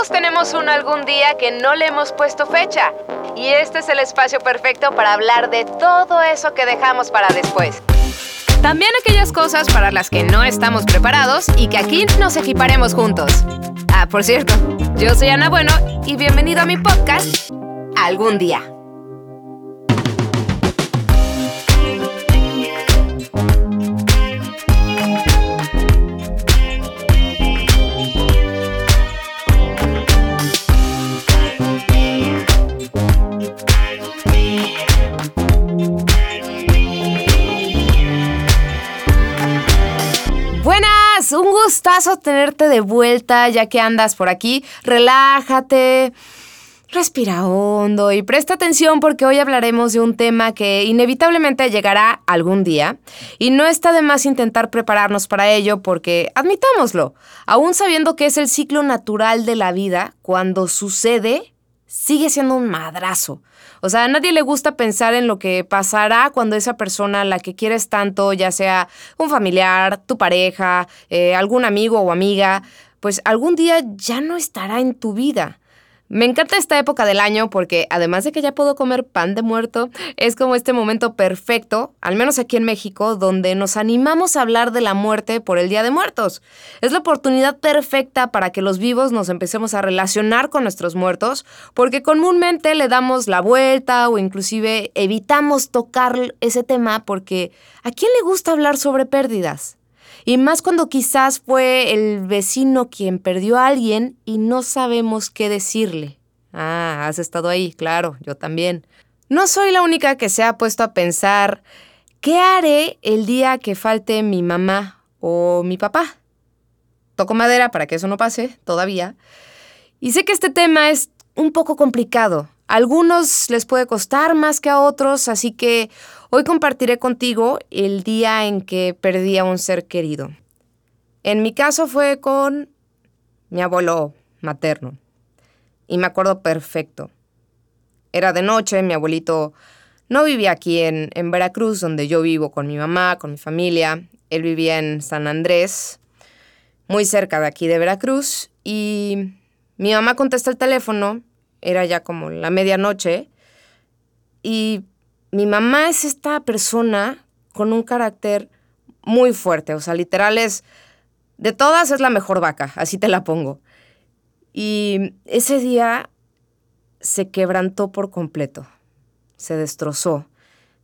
Todos tenemos uno algún día que no le hemos puesto fecha. Y este es el espacio perfecto para hablar de todo eso que dejamos para después. También aquellas cosas para las que no estamos preparados y que aquí nos equiparemos juntos. Ah, por cierto, yo soy Ana Bueno y bienvenido a mi podcast Algún día. Gustazo tenerte de vuelta ya que andas por aquí. Relájate, respira hondo y presta atención porque hoy hablaremos de un tema que inevitablemente llegará algún día y no está de más intentar prepararnos para ello porque, admitámoslo, aún sabiendo que es el ciclo natural de la vida, cuando sucede, sigue siendo un madrazo. O sea, a nadie le gusta pensar en lo que pasará cuando esa persona la que quieres tanto, ya sea un familiar, tu pareja, eh, algún amigo o amiga, pues algún día ya no estará en tu vida. Me encanta esta época del año porque además de que ya puedo comer pan de muerto, es como este momento perfecto, al menos aquí en México, donde nos animamos a hablar de la muerte por el Día de Muertos. Es la oportunidad perfecta para que los vivos nos empecemos a relacionar con nuestros muertos, porque comúnmente le damos la vuelta o inclusive evitamos tocar ese tema porque ¿a quién le gusta hablar sobre pérdidas? Y más cuando quizás fue el vecino quien perdió a alguien y no sabemos qué decirle. Ah, has estado ahí, claro, yo también. No soy la única que se ha puesto a pensar, ¿qué haré el día que falte mi mamá o mi papá? Toco madera para que eso no pase, todavía. Y sé que este tema es un poco complicado. A algunos les puede costar más que a otros, así que Hoy compartiré contigo el día en que perdí a un ser querido. En mi caso fue con mi abuelo materno. Y me acuerdo perfecto. Era de noche, mi abuelito no vivía aquí en, en, Veracruz, donde yo vivo con mi mamá, con mi familia. Él vivía en San Andrés, muy cerca de aquí de Veracruz. Y mi mamá contesta el teléfono, era ya como la medianoche, y mi mamá es esta persona con un carácter muy fuerte, o sea, literal es, de todas es la mejor vaca, así te la pongo. Y ese día se quebrantó por completo, se destrozó.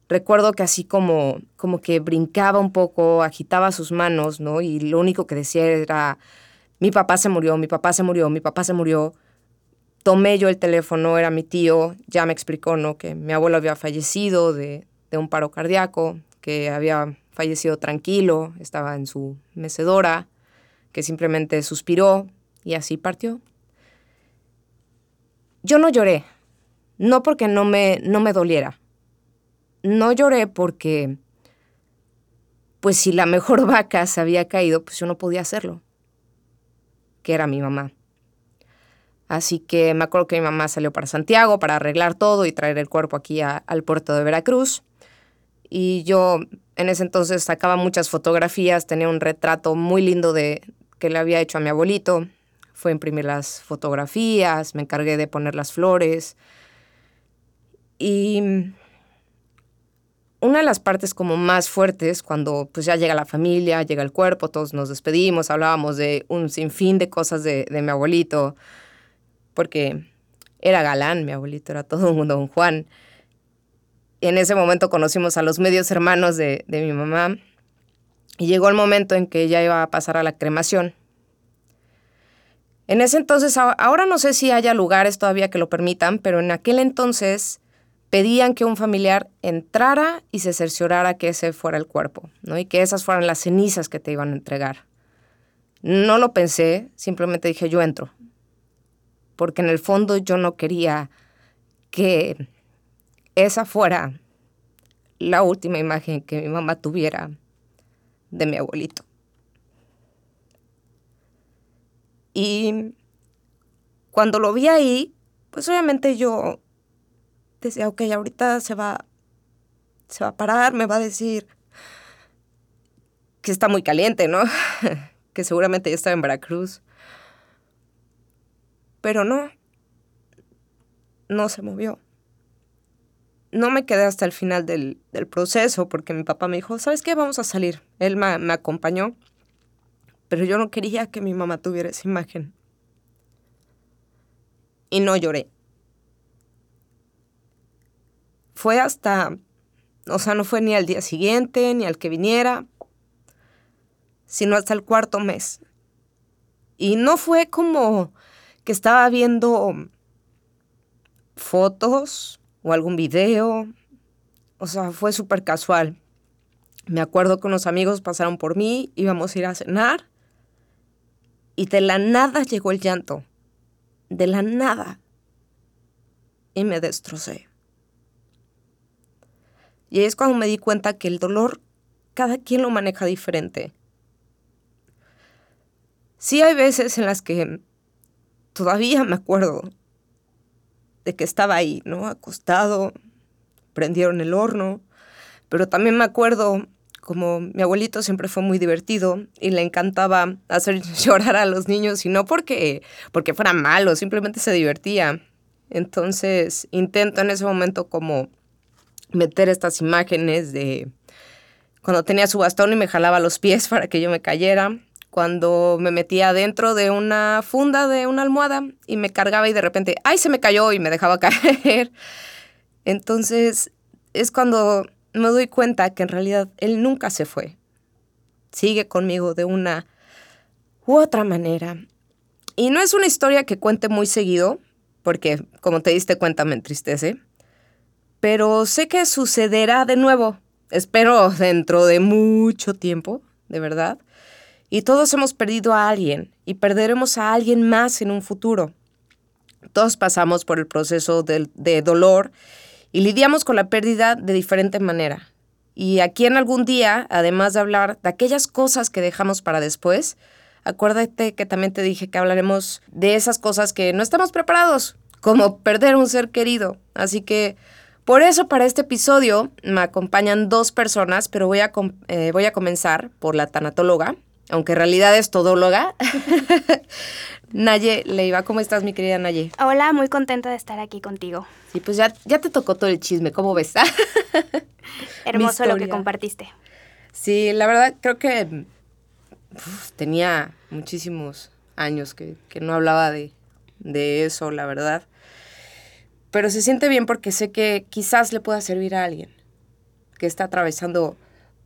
Recuerdo que así como, como que brincaba un poco, agitaba sus manos, ¿no? Y lo único que decía era, mi papá se murió, mi papá se murió, mi papá se murió tomé yo el teléfono, era mi tío, ya me explicó, ¿no? Que mi abuelo había fallecido de, un paro cardíaco, que había fallecido tranquilo, estaba en su mecedora, que simplemente suspiró y así partió. Yo no lloré, no porque no me, no me doliera. No lloré porque, pues si la mejor vaca se había caído, pues yo no podía hacerlo, que era mi mamá. Así que me acuerdo que mi mamá salió para Santiago para arreglar todo y traer el cuerpo aquí al puerto de Veracruz. Y yo en ese entonces sacaba muchas fotografías, tenía un retrato muy lindo de que le había hecho a mi abuelito. Fue a imprimir las fotografías, me encargué de poner las flores. Y una de las partes como más fuertes, cuando pues ya llega la familia, llega el cuerpo, todos nos despedimos, hablábamos de un sinfín de cosas de, de mi abuelito, porque era galán, mi abuelito era todo un don Juan. En ese momento conocimos a los medios hermanos de, de mi mamá y llegó el momento en que ella iba a pasar a la cremación. En ese entonces, ahora no sé si haya lugares todavía que lo permitan, pero en aquel entonces pedían que un familiar entrara y se cerciorara que ese fuera el cuerpo, ¿no? Y que esas fueran las cenizas que te iban a entregar. No lo pensé, simplemente dije, yo entro porque en el fondo yo no quería que esa fuera la última imagen que mi mamá tuviera de mi abuelito. Y cuando lo vi ahí, pues obviamente yo decía, ok, ahorita se va, se va a parar, me va a decir que está muy caliente, ¿no? que seguramente ya estaba en Veracruz. Pero no, no se movió. No me quedé hasta el final del, proceso porque mi papá me dijo, ¿sabes qué? Vamos a salir. Él me, me acompañó, pero yo no quería que mi mamá tuviera esa imagen. Y no lloré. Fue hasta, o sea, no fue ni al día siguiente, ni al que viniera, sino hasta el cuarto mes. Y no fue como que estaba viendo fotos o algún video. O sea, fue súper casual. Me acuerdo que unos amigos pasaron por mí, íbamos a ir a cenar y de la nada llegó el llanto. De la nada. Y me destrocé. Y es cuando me di cuenta que el dolor cada quien lo maneja diferente. Sí hay veces en las que todavía me acuerdo de que estaba ahí, ¿no? Acostado, prendieron el horno, pero también me acuerdo como mi abuelito siempre fue muy divertido y le encantaba hacer llorar a los niños y no porque porque fuera malo, simplemente se divertía. Entonces, intento en ese momento como meter estas imágenes de cuando tenía su bastón y me jalaba los pies para que yo me cayera, cuando me metía dentro de una funda de una almohada y me cargaba y de repente, ¡ay, se me cayó! y me dejaba caer. Entonces es cuando me doy cuenta que en realidad él nunca se fue. Sigue conmigo de una u otra manera. Y no es una historia que cuente muy seguido, porque como te diste cuenta me entristece, pero sé que sucederá de nuevo. Espero dentro de mucho tiempo, de verdad. Y todos hemos perdido a alguien y perderemos a alguien más en un futuro. Todos pasamos por el proceso de, dolor y lidiamos con la pérdida de diferente manera. Y aquí en algún día, además de hablar de aquellas cosas que dejamos para después, acuérdate que también te dije que hablaremos de esas cosas que no estamos preparados, como perder un ser querido. Así que por eso para este episodio me acompañan dos personas, pero voy a, eh, voy a comenzar por la tanatóloga, aunque en realidad es todóloga. Naye Leiva, ¿cómo estás, mi querida Naye? Hola, muy contenta de estar aquí contigo. Sí, pues ya, ya te tocó todo el chisme, ¿cómo ves? Hermoso lo que compartiste. Sí, la verdad creo que tenía muchísimos años que, no hablaba de, de eso, la verdad. Pero se siente bien porque sé que quizás le pueda servir a alguien que está atravesando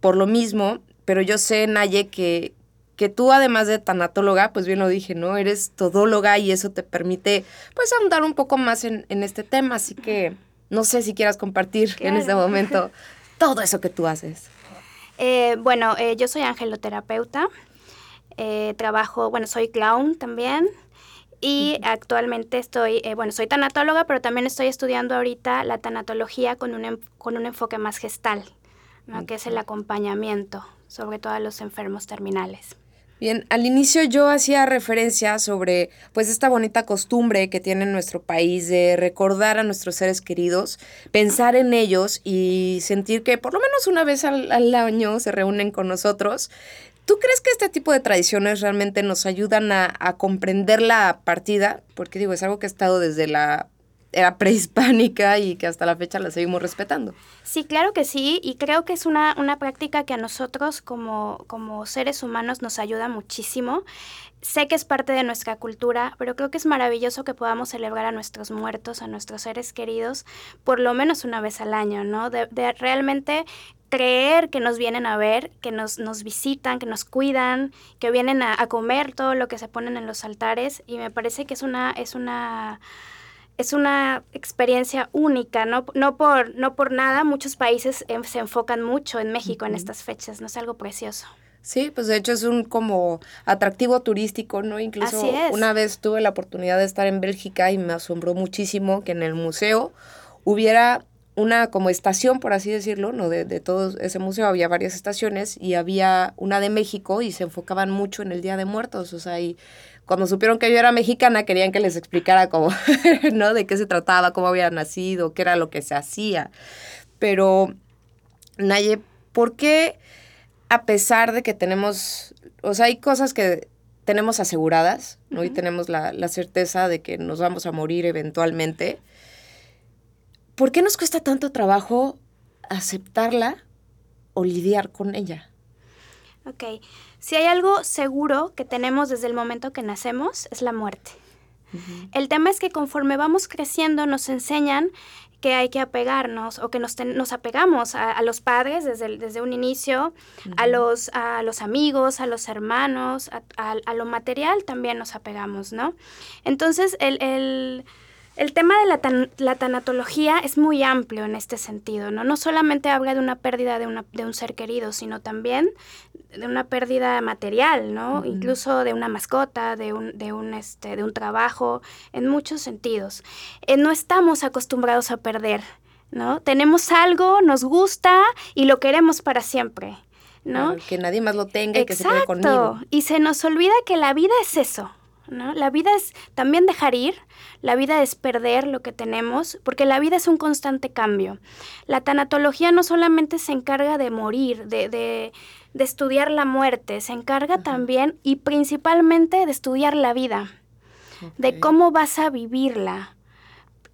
por lo mismo, pero yo sé, Naye, que, que tú además de tanatóloga, pues bien lo dije, ¿no? Eres todóloga y eso te permite pues ahondar un poco más en, este tema, así que no sé si quieras compartir en este momento todo eso que tú haces. Eh, bueno, eh, yo soy angeloterapeuta, eh, trabajo, bueno, soy clown también y actualmente estoy, bueno, soy tanatóloga, pero también estoy estudiando ahorita la tanatología con un, con un enfoque más gestal, ¿no? que es el acompañamiento, sobre todo a los enfermos terminales. Bien, al inicio yo hacía referencia sobre pues esta bonita costumbre que tiene nuestro país de recordar a nuestros seres queridos, pensar en ellos y sentir que por lo menos una vez al, año se reúnen con nosotros. ¿Tú crees que este tipo de tradiciones realmente nos ayudan a, a comprender la partida? Porque digo, es algo que ha estado desde la era prehispánica y que hasta la fecha la seguimos respetando. Sí, claro que sí, y creo que es una, una práctica que a nosotros como, como seres humanos nos ayuda muchísimo. Sé que es parte de nuestra cultura, pero creo que es maravilloso que podamos celebrar a nuestros muertos, a nuestros seres queridos, por lo menos una vez al año, ¿no? De, realmente creer que nos vienen a ver, que nos, nos visitan, que nos cuidan, que vienen a, a comer todo lo que se ponen en los altares, y me parece que es una... Es una es una experiencia única, no, no, por, no por nada muchos países em, se enfocan mucho en México en estas fechas, no es algo precioso. Sí, pues de hecho es un como atractivo turístico, ¿no? Incluso una vez tuve la oportunidad de estar en Bélgica y me asombró muchísimo que en el museo hubiera una como estación, por así decirlo, ¿no? De, de todo ese museo había varias estaciones y había una de México y se enfocaban mucho en el Día de Muertos, o sea, y cuando supieron que yo era mexicana, querían que les explicara cómo, ¿no? De qué se trataba, cómo había nacido, qué era lo que se hacía. Pero, Naye, ¿por qué a pesar de que tenemos, o sea, hay cosas que tenemos aseguradas, ¿no? Y tenemos la, la certeza de que nos vamos a morir eventualmente. ¿Por qué nos cuesta tanto trabajo aceptarla o lidiar con ella? Ok, si hay algo seguro que tenemos desde el momento que nacemos, es la muerte. El tema es que conforme vamos creciendo nos enseñan que hay que apegarnos o que nos, nos apegamos a, los padres desde, desde un inicio, a, los, a los amigos, a los hermanos, a, lo material también nos apegamos, ¿no? Entonces, el, el el tema de la, tanatología es muy amplio en este sentido, ¿no? No solamente habla de una pérdida de, un ser querido, sino también de una pérdida material, ¿no? Incluso de una mascota, de un, de un, este, de un trabajo, en muchos sentidos. Eh, no estamos acostumbrados a perder, ¿no? Tenemos algo, nos gusta y lo queremos para siempre. ¿no? que nadie más lo tenga y que se quede conmigo. Y se nos olvida que la vida es eso, ¿no? La vida es también dejar ir, la vida es perder lo que tenemos, porque la vida es un constante cambio. La tanatología no solamente se encarga de morir, de, de, estudiar la muerte, se encarga también y principalmente de estudiar la vida, de cómo vas a vivirla.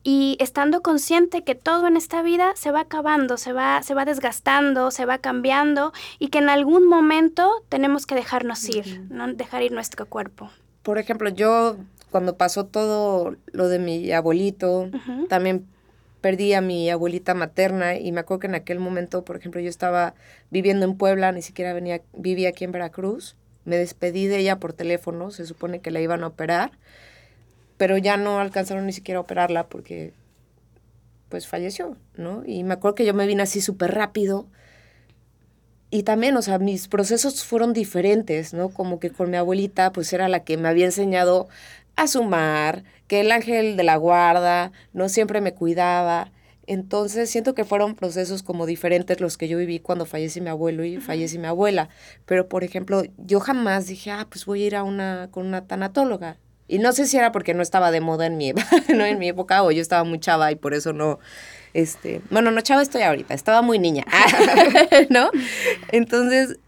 Y estando consciente que todo en esta vida se va acabando, se va, se va desgastando, se va cambiando y que en algún momento tenemos que dejarnos ir, ¿no? dejar ir nuestro cuerpo por ejemplo, yo cuando pasó todo lo de mi abuelito, también perdí a mi abuelita materna y me acuerdo que en aquel momento, por ejemplo, yo estaba viviendo en Puebla, ni siquiera venía, vivía aquí en Veracruz. Me despedí de ella por teléfono, se supone que la iban a operar, pero ya no alcanzaron ni siquiera a operarla porque pues falleció, ¿no? Y me acuerdo que yo me vine así súper rápido y también, o sea, mis procesos fueron diferentes, ¿no? Como que con mi abuelita, pues era la que me había enseñado a sumar, que el ángel de la guarda, no siempre me cuidaba. Entonces siento que fueron procesos como diferentes los que yo viví cuando falleció mi abuelo y falleció mi abuela. Pero, por ejemplo, yo jamás dije, ah, pues voy a ir a una, con una tanatóloga. Y no sé si era porque no estaba de moda en mi, ¿no? en mi época o yo estaba muy chava y por eso no, este, bueno, no chava estoy ahorita, estaba muy niña, ¿no? Entonces,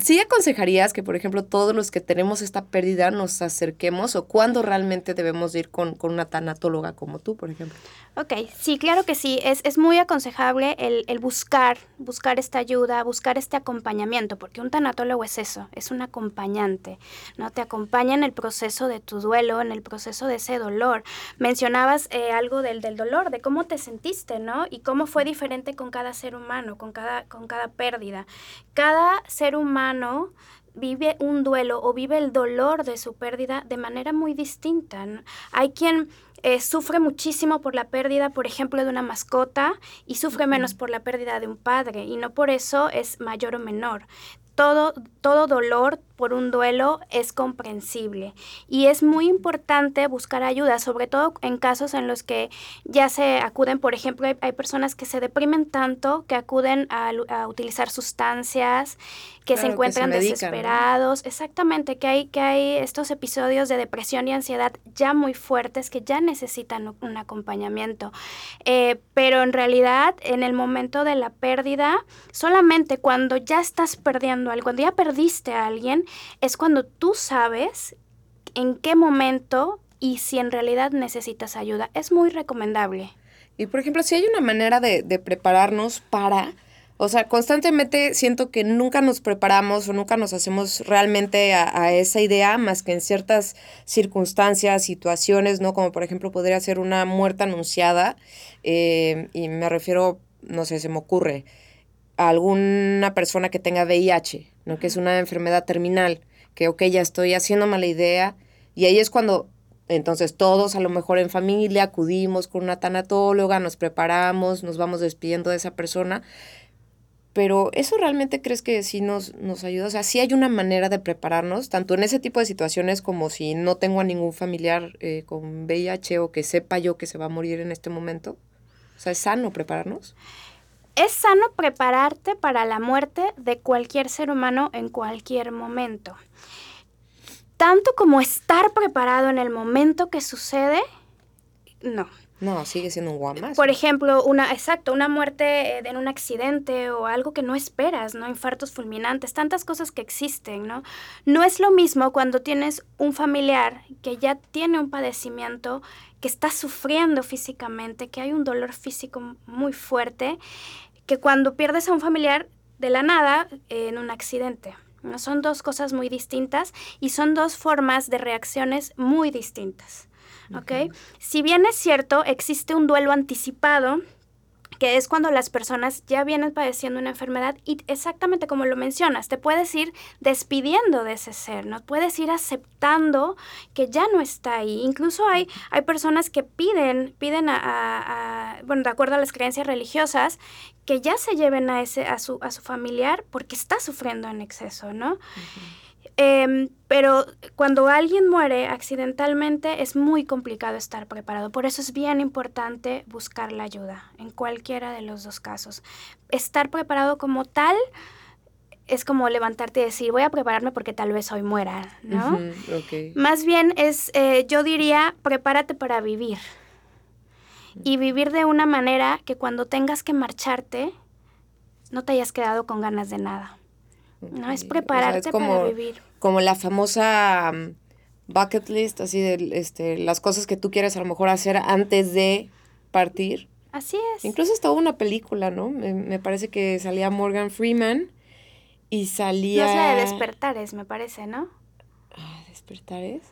¿sí aconsejarías que, por ejemplo, todos los que tenemos esta pérdida nos acerquemos o cuándo realmente debemos ir con, con una tanatóloga como tú, por ejemplo? Ok, sí, claro que sí. Es, es muy aconsejable el, el, buscar, buscar esta ayuda, buscar este acompañamiento, porque un tanatólogo es eso, es un acompañante, ¿no? Te acompaña en el proceso de tu duelo, en el proceso de ese dolor. Mencionabas eh, algo del, del dolor, de cómo te sentiste, ¿no? Y cómo fue diferente con cada ser humano, con cada, con cada pérdida. Cada ser humano vive un duelo o vive el dolor de su pérdida de manera muy distinta. Hay quien eh, sufre muchísimo por la pérdida, por ejemplo, de una mascota y sufre menos por la pérdida de un padre y no por eso es mayor o menor. Todo, todo dolor por un duelo es comprensible. Y es muy importante buscar ayuda, sobre todo en casos en los que ya se acuden, por ejemplo, hay, personas que se deprimen tanto que acuden a, utilizar sustancias, que se encuentran desesperados, exactamente, que hay, que hay estos episodios de depresión y ansiedad ya muy fuertes que ya necesitan un acompañamiento. Eh, pero en realidad, en el momento de la pérdida, solamente cuando ya estás perdiendo algo, cuando ya perdiste a alguien, es cuando tú sabes en qué momento y si en realidad necesitas ayuda. Es muy recomendable. Y por ejemplo, si hay una manera de, prepararnos para, o sea, constantemente siento que nunca nos preparamos o nunca nos hacemos realmente a, esa idea más que en ciertas circunstancias, situaciones, ¿no? Como por ejemplo podría ser una muerte anunciada, eh, y me refiero, no sé, se me ocurre, a alguna persona que tenga VIH, ¿no? Que es una enfermedad terminal, que, ok, ya estoy haciendo mala idea, y ahí es cuando, entonces todos a lo mejor en familia acudimos con una tanatóloga, nos preparamos, nos vamos despidiendo de esa persona, pero ¿eso realmente crees que sí nos, nos ayuda? O sea, sí hay una manera de prepararnos, tanto en ese tipo de situaciones como si no tengo a ningún familiar eh, con VIH o que sepa yo que se va a morir en este momento. O sea, ¿es sano prepararnos? Es sano prepararte para la muerte de cualquier ser humano en cualquier momento. Tanto como estar preparado en el momento que sucede, no. No, sigue siendo un guamazo. Por ejemplo, una, exacto, una muerte en un accidente o algo que no esperas, ¿no? Infartos fulminantes, tantas cosas que existen, ¿no? No es lo mismo cuando tienes un familiar que ya tiene un padecimiento, que está sufriendo físicamente, que hay un dolor físico muy fuerte, que cuando pierdes a un familiar de la nada en un accidente. ¿no? Son dos cosas muy distintas y son dos formas de reacciones muy distintas. ¿Ok? Si bien es cierto, existe un duelo anticipado, que es cuando las personas ya vienen padeciendo una enfermedad y exactamente como lo mencionas, te puedes ir despidiendo de ese ser, ¿no? Puedes ir aceptando que ya no está ahí. Incluso hay, hay personas que piden, piden a, bueno, de acuerdo a las creencias religiosas, que ya se lleven a, ese, a, su, a su familiar porque está sufriendo en exceso, ¿no? Em, pero cuando alguien muere accidentalmente es muy complicado estar preparado. Por eso es bien importante buscar la ayuda en cualquiera de los dos casos. Estar preparado como tal es como levantarte y decir, voy a prepararme porque tal vez hoy muera, ¿no? Más bien es, eh, yo diría, prepárate para vivir. Y vivir de una manera que cuando tengas que marcharte, no te hayas quedado con ganas de nada. No es prepararte para vivir. Como la famosa mm, bucket list, así de este, las cosas que tú quieres a lo mejor hacer antes de partir. Así es. Incluso estaba una película, ¿no? Me, parece que salía Morgan Freeman y salía... No es la de Despertares, me parece, ¿no? Ah, ¿Despertares?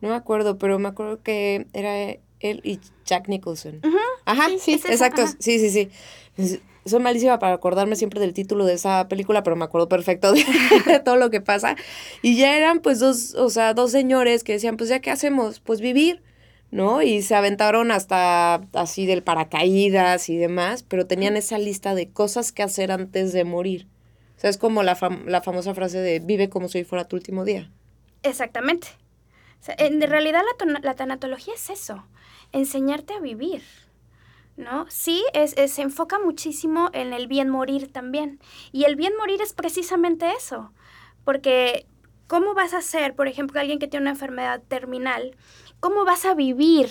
No me acuerdo, pero me acuerdo que era él y Jack Nicholson. Ajá, sí, exacto. Sí, sí, sí soy malísima para acordarme siempre del título de esa película, pero me acuerdo perfecto de, todo lo que pasa. Y ya eran pues dos, o sea, dos señores que decían, pues ya qué hacemos, pues vivir, ¿no? Y se aventaron hasta así del paracaídas y demás, pero tenían esa lista de cosas que hacer antes de morir. O sea, es como la, la famosa frase de vive como si fuera tu último día. Exactamente. en realidad la, la tanatología es eso, enseñarte a vivir. ¿No? Sí, es, se enfoca muchísimo en el bien morir también. Y el bien morir es precisamente eso, porque ¿cómo vas a ser, por ejemplo, alguien que tiene una enfermedad terminal? ¿Cómo vas a vivir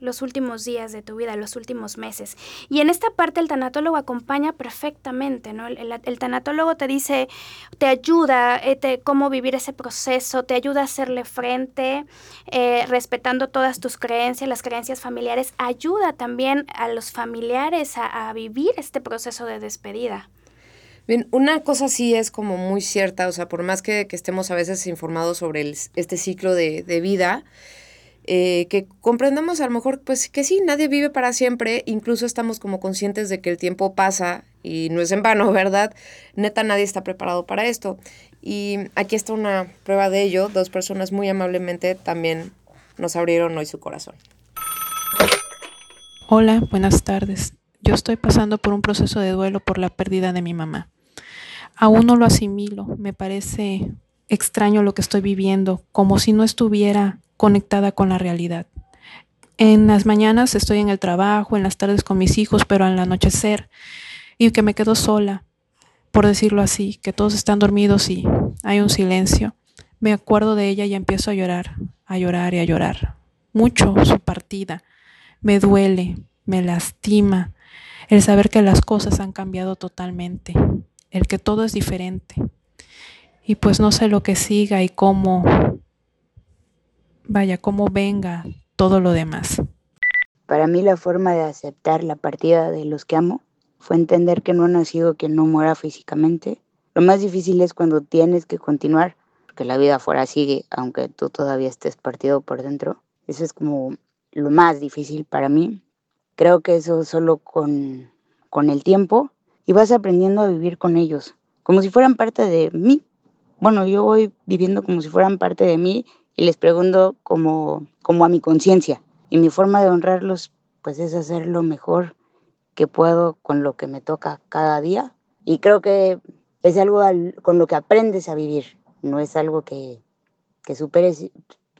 los últimos días de tu vida, los últimos meses. Y en esta parte el tanatólogo acompaña perfectamente, ¿no? El, tanatólogo te dice, te ayuda eh, cómo vivir ese proceso, te ayuda a hacerle frente, eh, respetando todas tus creencias, las creencias familiares, ayuda también a los familiares a, vivir este proceso de despedida. Bien, una cosa sí es como muy cierta, o sea, por más que, estemos a veces informados sobre este ciclo de vida, eh, que comprendamos a lo mejor pues que sí, nadie vive para siempre, incluso estamos como conscientes de que el tiempo pasa y no es en vano, ¿verdad? Neta, nadie está preparado para esto. Y aquí está una prueba de ello, dos personas muy amablemente también nos abrieron hoy su corazón. Hola, buenas tardes. Yo estoy pasando por un proceso de duelo por la pérdida de mi mamá. Aún no lo asimilo, me parece extraño lo que estoy viviendo, como si no estuviera conectada con la realidad. En las mañanas estoy en el trabajo, en las tardes con mis hijos, pero al anochecer y que me quedo sola, por decirlo así, que todos están dormidos y hay un silencio. Me acuerdo de ella y empiezo a llorar, a llorar y a llorar. Mucho su partida. Me duele, me lastima el saber que las cosas han cambiado totalmente, el que todo es diferente. Y pues no sé lo que siga y cómo vaya, cómo venga todo lo demás. Para mí la forma de aceptar la partida de los que amo fue entender que no ha nacido quien no muera físicamente. Lo más difícil es cuando tienes que continuar, porque la vida afuera sigue, aunque tú todavía estés partido por dentro. Eso es como lo más difícil para mí. Creo que eso solo con, con el tiempo y vas aprendiendo a vivir con ellos, como si fueran parte de mí. Bueno, yo voy viviendo como si fueran parte de mí y les pregunto como, como a mi conciencia. Y mi forma de honrarlos, pues es hacer lo mejor que puedo con lo que me toca cada día. Y creo que es algo con lo que aprendes a vivir, no es algo que, que superes,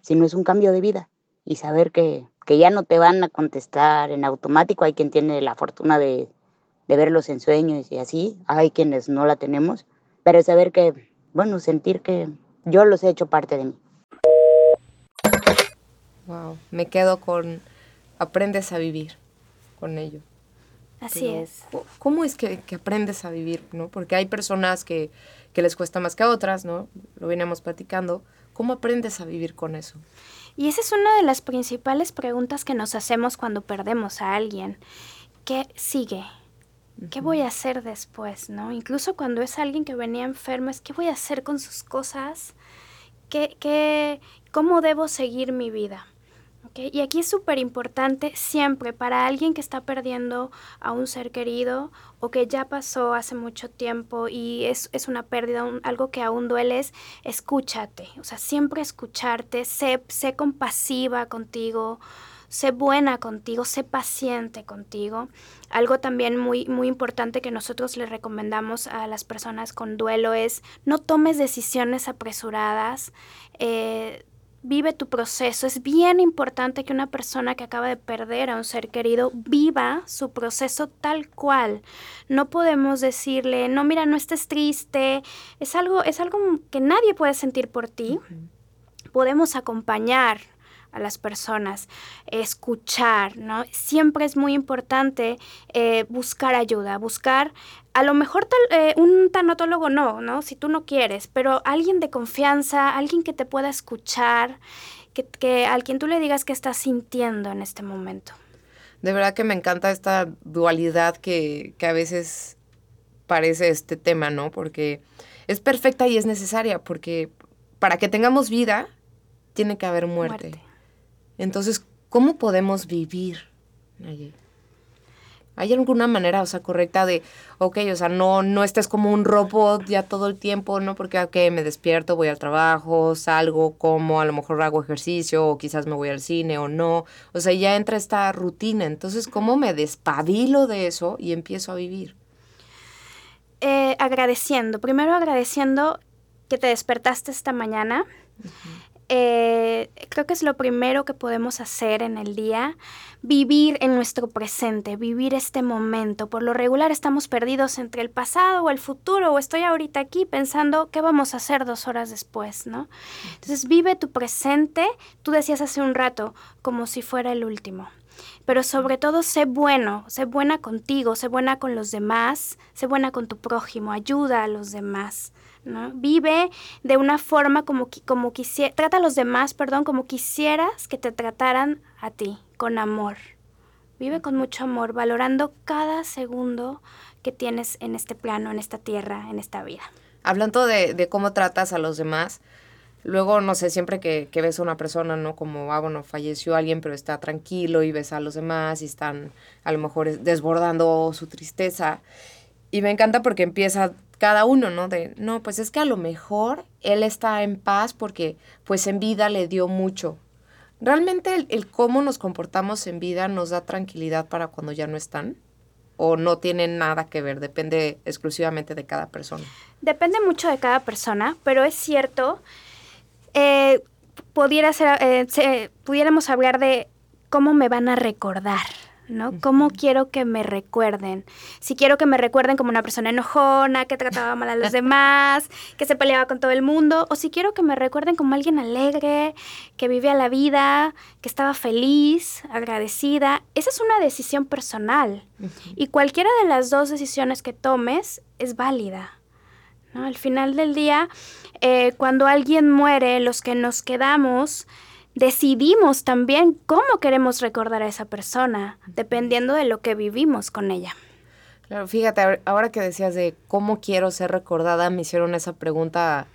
sino es un cambio de vida. Y saber que, que ya no te van a contestar en automático. Hay quien tiene la fortuna de, de verlos en sueños y así, hay quienes no la tenemos, pero saber que, bueno, sentir que yo los he hecho parte de mí. Wow, me quedo con aprendes a vivir. con ello. Así es. ¿Cómo es que, aprendes a vivir, no? Porque hay personas que, que les cuesta más que a otras, ¿no? Lo veníamos platicando. ¿Cómo aprendes a vivir con eso? Y esa es una de las principales preguntas que nos hacemos cuando perdemos a alguien. ¿Qué sigue? ¿Qué voy a hacer después? ¿no? Incluso cuando es alguien que venía enfermo, es ¿qué voy a hacer con sus cosas? ¿Qué, qué, ¿Cómo debo seguir mi vida? Y aquí es súper importante siempre para alguien que está perdiendo a un ser querido o que ya pasó hace mucho tiempo y es, una pérdida, algo que aún duele, es escúchate. O sea, siempre escucharte, sé, sé compasiva contigo, sé buena contigo, sé paciente contigo. Algo también muy, muy importante que nosotros le recomendamos a las personas con duelo es no tomes decisiones apresuradas. Eh, vive tu proceso. Es bien importante que una persona que acaba de perder a un ser querido viva su proceso tal cual. No podemos decirle, no, mira, no estés triste. Es algo, es algo que nadie puede sentir por ti. Podemos acompañar a las personas, escuchar, ¿no? Siempre es muy importante eh, buscar ayuda, buscar, a lo mejor eh, un tanatólogo no, ¿no? Si tú no quieres, pero alguien de confianza, alguien que te pueda escuchar, que, que al quien tú le digas que estás sintiendo en este momento. De verdad que me encanta esta dualidad que, que a veces parece este tema, ¿no? Porque es perfecta y es necesaria, porque para que tengamos vida, tiene que haber muerte. Entonces, ¿cómo podemos vivir? ¿Hay alguna manera, o sea, correcta de, ok, o sea, no, no estés como un robot ya todo el tiempo, ¿no? Porque, ok, me despierto, voy al trabajo, salgo, como, a lo mejor hago ejercicio, o quizás me voy al cine o no. O sea, ya entra esta rutina. Entonces, ¿cómo me despabilo de eso y empiezo a vivir? Eh, agradeciendo. Primero agradeciendo que te despertaste esta mañana. Eh, creo que es lo primero que podemos hacer en el día, vivir en nuestro presente, vivir este momento. Por lo regular estamos perdidos entre el pasado o el futuro, o estoy ahorita aquí pensando qué vamos a hacer dos horas después, ¿no? Entonces vive tu presente, tú decías hace un rato, como si fuera el último pero sobre todo sé bueno, sé buena contigo, sé buena con los demás, sé buena con tu prójimo, ayuda a los demás. ¿No? Vive de una forma como, como quisiera, trata a los demás, perdón, como quisieras que te trataran a ti, con amor. Vive con mucho amor, valorando cada segundo que tienes en este plano, en esta tierra, en esta vida. Hablando de, cómo tratas a los demás, luego, no sé, siempre que, que, ves a una persona, ¿no? Como, ah, bueno, falleció alguien, pero está tranquilo y ves a los demás y están a lo mejor desbordando su tristeza. Y me encanta porque empieza cada uno, ¿no? De, no, pues es que a lo mejor él está en paz porque pues en vida le dio mucho. ¿Realmente el, cómo nos comportamos en vida nos da tranquilidad para cuando ya no están? ¿O no tiene nada que ver? Depende exclusivamente de cada persona. Depende mucho de cada persona, pero es cierto, eh, pudiera ser, eh, pudiéramos hablar de cómo me van a recordar. ¿No? ¿Cómo quiero que me recuerden? Si quiero que me recuerden como una persona enojona, que trataba mal a los demás, que se peleaba con todo el mundo, o si quiero que me recuerden como alguien alegre, que vivía la vida, que estaba feliz, agradecida. Esa es una decisión personal. Y cualquiera de las dos decisiones que tomes es válida. ¿no? Al final del día, eh, cuando alguien muere, los que nos quedamos, decidimos también cómo queremos recordar a esa persona, dependiendo de lo que vivimos con ella. Claro, fíjate, ahora que decías de cómo quiero ser recordada, me hicieron esa pregunta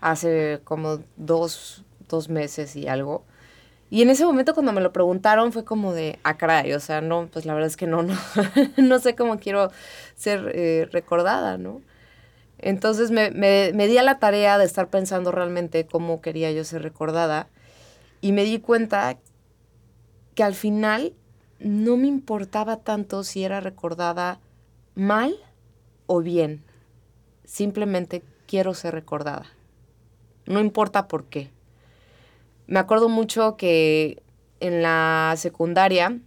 hace como dos, meses y algo. Y en ese momento cuando me lo preguntaron fue como de, ah, caray, o sea, no, pues la verdad es que no, no, no sé cómo quiero ser eh, recordada, ¿no? Entonces me, me, me di a la tarea de estar pensando realmente cómo quería yo ser recordada y me di cuenta que al final no me importaba tanto si era recordada mal o bien. Simplemente quiero ser recordada. No importa por qué. Me acuerdo mucho que en la secundaria,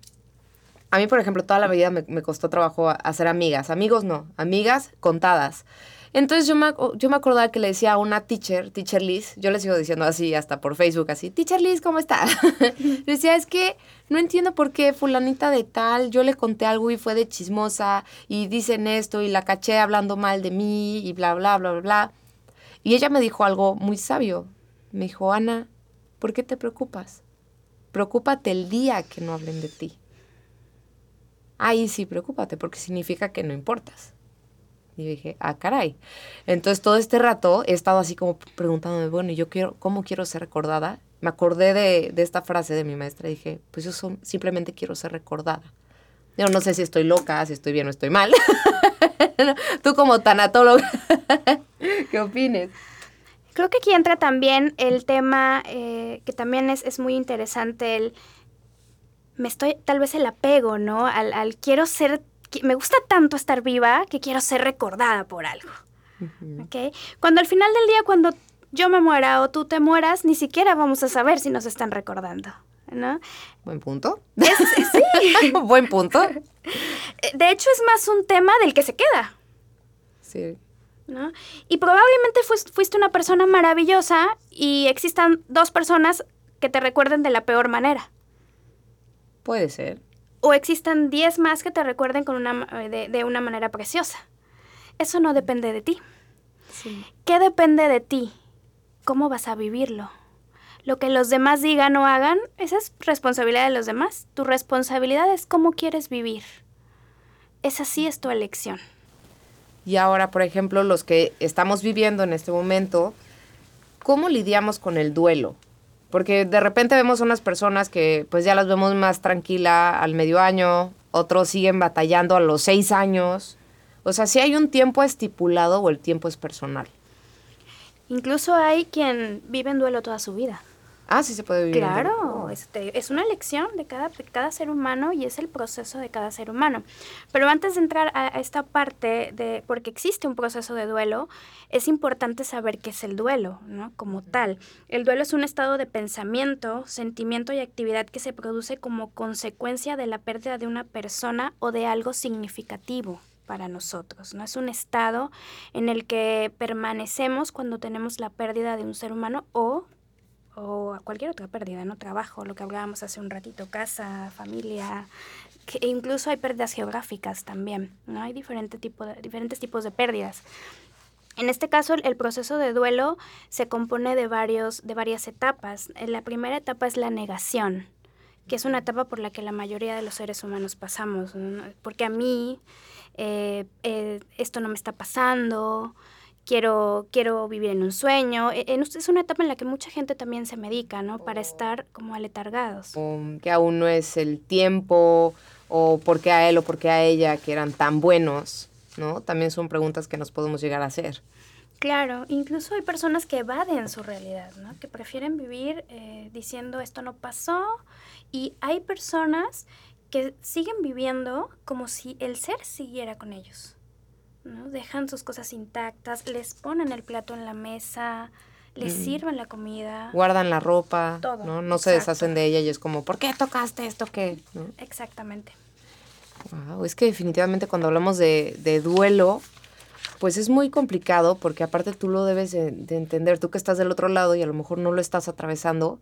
a mí, por ejemplo, toda la vida me, me costó trabajo hacer amigas. Amigos no, amigas contadas. Entonces yo me, yo me acordaba que le decía a una teacher, teacher Liz, yo le sigo diciendo así hasta por Facebook, así, teacher Liz, ¿cómo está? le decía, es que no entiendo por qué fulanita de tal, yo le conté algo y fue de chismosa y dicen esto y la caché hablando mal de mí y bla, bla, bla, bla, bla. Y ella me dijo algo muy sabio. Me dijo, Ana, ¿por qué te preocupas? Preocúpate el día que no hablen de ti. Ahí sí, preocúpate, porque significa que no importas. Y dije, ah, caray. Entonces todo este rato he estado así como preguntándome, bueno, yo quiero, ¿cómo quiero ser recordada? Me acordé de, esta frase de mi maestra y dije, pues yo simplemente quiero ser recordada. Yo no sé si estoy loca, si estoy bien o estoy mal. Tú como tanatóloga, ¿qué opines? Creo que aquí entra también el tema eh, que también es, es muy interesante, el me estoy, tal vez el apego, ¿no? Al, al quiero ser me gusta tanto estar viva que quiero ser recordada por algo. Cuando al final del día, cuando yo me muera o tú te mueras, ni siquiera vamos a saber si nos están recordando. ¿no? Buen punto. sí. Buen punto. De hecho, es más un tema del que se queda. Sí. ¿no? Y probablemente fuiste una persona maravillosa y existan dos personas que te recuerden de la peor manera. Puede ser o existan 10 más que te recuerden con una, eh, de, una manera preciosa. Eso no depende de ti. ¿Qué depende de ti? ¿Cómo vas a vivirlo? Lo que los demás digan o hagan, esa es responsabilidad de los demás. Tu responsabilidad es cómo quieres vivir. Esa sí es tu elección. Y ahora, por ejemplo, los que estamos viviendo en este momento, ¿cómo lidiamos con el duelo? Porque de repente vemos unas personas que pues ya las vemos más tranquila al medio año, otros siguen batallando a los seis años. O sea, si hay un tiempo estipulado o el tiempo es personal. Incluso hay quien vive en duelo toda su vida. Ah, sí se puede vivir. Claro, este, es una elección de cada, cada ser humano y es el proceso de cada ser humano. Pero antes de entrar a, esta parte de, porque existe un proceso de duelo, es importante saber qué es el duelo, ¿no? Como tal. El duelo es un estado de pensamiento, sentimiento y actividad que se produce como consecuencia de la pérdida de una persona o de algo significativo para nosotros, ¿no? Es un estado en el que permanecemos cuando tenemos la pérdida de un ser humano o o a cualquier otra pérdida, ¿no? Trabajo, lo que hablábamos hace un ratito, casa, familia, que incluso hay pérdidas geográficas también, ¿no? Hay diferente tipo de, diferentes tipos de pérdidas. En este caso, el proceso de duelo se compone de, varios, de varias etapas. La primera etapa es la negación, que es una etapa por la que la mayoría de los seres humanos pasamos, porque a mí eh, eh, esto no me está pasando, quiero, quiero vivir en un sueño. E, es una etapa en la que mucha gente también se medica, ¿no? Para estar como aletargados. que aún no es el tiempo, o por qué a él o por qué a ella, que eran tan buenos, ¿no? También son preguntas que nos podemos llegar a hacer. Claro, incluso hay personas que evaden su realidad, ¿no? Que prefieren vivir eh, diciendo esto no pasó. Y hay personas que siguen viviendo como si el ser siguiera con ellos. ¿No? Dejan sus cosas intactas, les ponen el plato en la mesa, les sirven la comida. Guardan la ropa, ¿no? No se deshacen de ella y es como, ¿por qué tocaste esto qué? Exactamente. Wow, es que definitivamente cuando hablamos de, de, duelo, pues es muy complicado porque aparte tú lo debes de, de, entender, tú que estás del otro lado y a lo mejor no lo estás atravesando,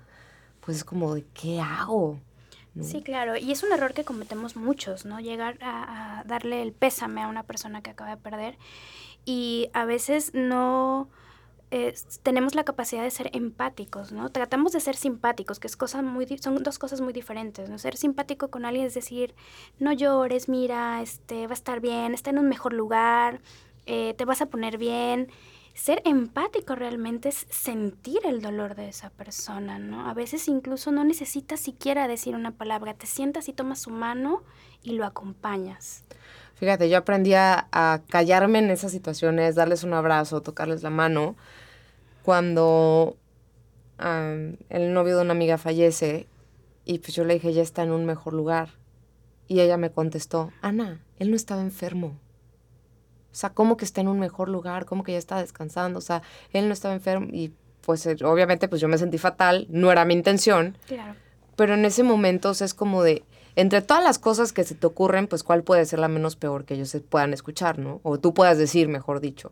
pues es como de, ¿qué hago? Sí, claro, y es un error que cometemos muchos, ¿no? Llegar a, darle el pésame a una persona que acaba de perder y a veces no eh, tenemos la capacidad de ser empáticos, ¿no? Tratamos de ser simpáticos, que es cosa muy, son dos cosas muy diferentes, ¿no? Ser simpático con alguien es decir, no llores, mira, este, va a estar bien, está en un mejor lugar, eh, te vas a poner bien, ser empático realmente es sentir el dolor de esa persona, ¿no? A veces incluso no necesitas siquiera decir una palabra, te sientas y tomas su mano y lo acompañas. Fíjate, yo aprendí a, callarme en esas situaciones, darles un abrazo, tocarles la mano. Cuando el novio de una amiga fallece y pues yo le dije, ya está en un mejor lugar. Y ella me contestó, Ana, él no estaba enfermo. O sea, ¿cómo que está en un mejor lugar? ¿Cómo que ya está descansando? O sea, él no estaba enfermo y pues eh, obviamente pues yo me sentí fatal, no era mi intención. Claro. Pero en ese momento o sea, es como de, entre todas las cosas que se te ocurren, pues cuál puede ser la menos peor que ellos se puedan escuchar, ¿no? O tú puedas decir, mejor dicho.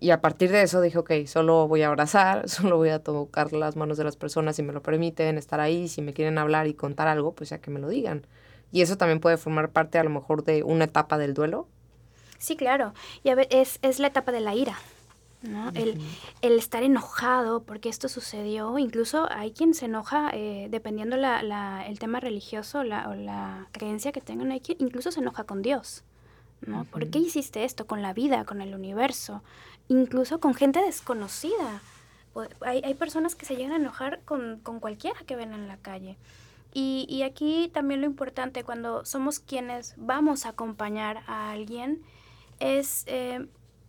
Y a partir de eso dije, ok, solo voy a abrazar, solo voy a tocar las manos de las personas si me lo permiten, estar ahí, si me quieren hablar y contar algo, pues ya que me lo digan. Y eso también puede formar parte a lo mejor de una etapa del duelo. Sí, claro. Y a ver, es, es la etapa de la ira. ¿no? el, el, estar enojado porque esto sucedió, incluso hay quien se enoja eh, dependiendo la, la, el tema religioso la, o la creencia que tengan, hay quien incluso se enoja con Dios. ¿no? ¿Por qué hiciste esto con la vida, con el universo? Incluso con gente desconocida. Hay, hay personas que se llegan a enojar con, con cualquiera que ven en la calle. Y, y, aquí también lo importante cuando somos quienes vamos a acompañar a alguien es eh,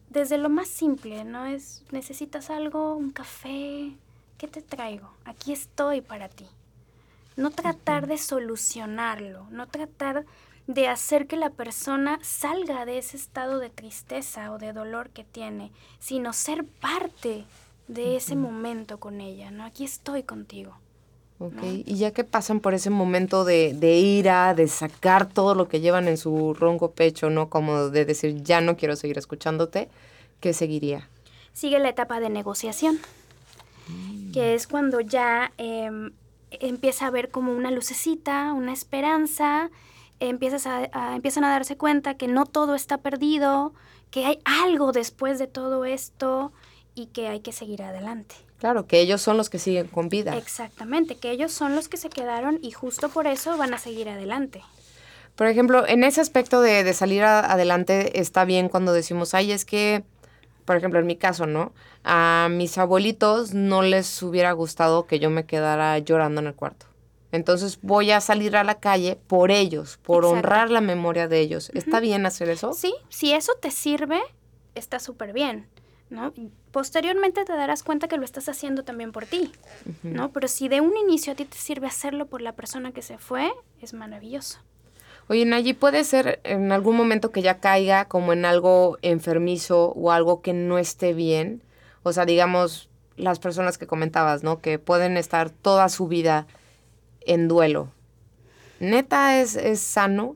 desde lo más simple, ¿no? Es, necesitas algo, un café, ¿qué te traigo? Aquí estoy para ti. No tratar de solucionarlo, no tratar de hacer que la persona salga de ese estado de tristeza o de dolor que tiene, sino ser parte de ese momento con ella, ¿no? Aquí estoy contigo. Ok, y ya que pasan por ese momento de, de, ira, de sacar todo lo que llevan en su ronco pecho, ¿no? Como de decir, ya no quiero seguir escuchándote, ¿qué seguiría? Sigue la etapa de negociación, mm. que es cuando ya eh, empieza a ver como una lucecita, una esperanza, empiezas a, a, empiezan a darse cuenta que no todo está perdido, que hay algo después de todo esto y que hay que seguir adelante. Claro, que ellos son los que siguen con vida. Exactamente, que ellos son los que se quedaron y justo por eso van a seguir adelante. Por ejemplo, en ese aspecto de, de salir a, adelante está bien cuando decimos, ay, es que, por ejemplo, en mi caso, ¿no? A mis abuelitos no les hubiera gustado que yo me quedara llorando en el cuarto. Entonces voy a salir a la calle por ellos, por Exacto. honrar la memoria de ellos. Uh -huh. ¿Está bien hacer eso? Sí, si eso te sirve, está súper bien. ¿No? Posteriormente te darás cuenta que lo estás haciendo también por ti, uh -huh. ¿no? Pero si de un inicio a ti te sirve hacerlo por la persona que se fue, es maravilloso. Oye, Nayi, ¿puede ser en algún momento que ya caiga como en algo enfermizo o algo que no esté bien? O sea, digamos, las personas que comentabas, ¿no? Que pueden estar toda su vida en duelo. ¿Neta es, es sano?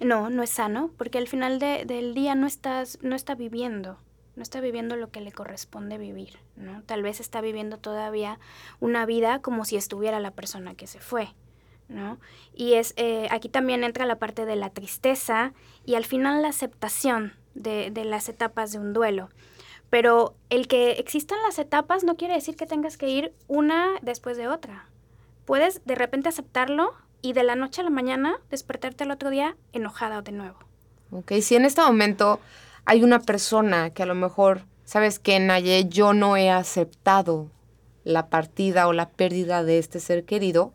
No, no es sano, porque al final de, del día no estás, no está viviendo no está viviendo lo que le corresponde vivir, ¿no? Tal vez está viviendo todavía una vida como si estuviera la persona que se fue, ¿no? Y es, eh, aquí también entra la parte de la tristeza y al final la aceptación de, de las etapas de un duelo. Pero el que existan las etapas no quiere decir que tengas que ir una después de otra. Puedes de repente aceptarlo y de la noche a la mañana despertarte el otro día enojada de nuevo. Ok, si en este momento hay una persona que a lo mejor, ¿sabes qué, Naye? Yo no he aceptado la partida o la pérdida de este ser querido,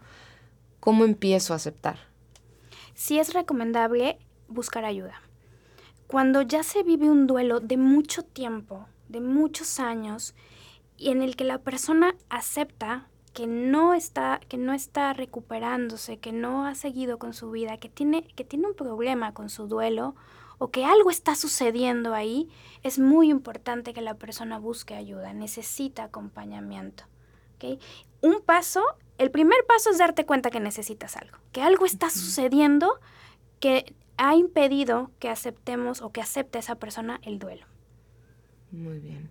¿cómo empiezo a aceptar? Sí es recomendable buscar ayuda. Cuando ya se vive un duelo de mucho tiempo, de muchos años, y en el que la persona acepta que no está, que no está recuperándose, que no ha seguido con su vida, que tiene, que tiene un problema con su duelo o que algo está sucediendo ahí, es muy importante que la persona busque ayuda, necesita acompañamiento. ¿okay? Un paso, el primer paso es darte cuenta que necesitas algo, que algo está sucediendo que ha impedido que aceptemos o que acepte esa persona el duelo. Muy bien.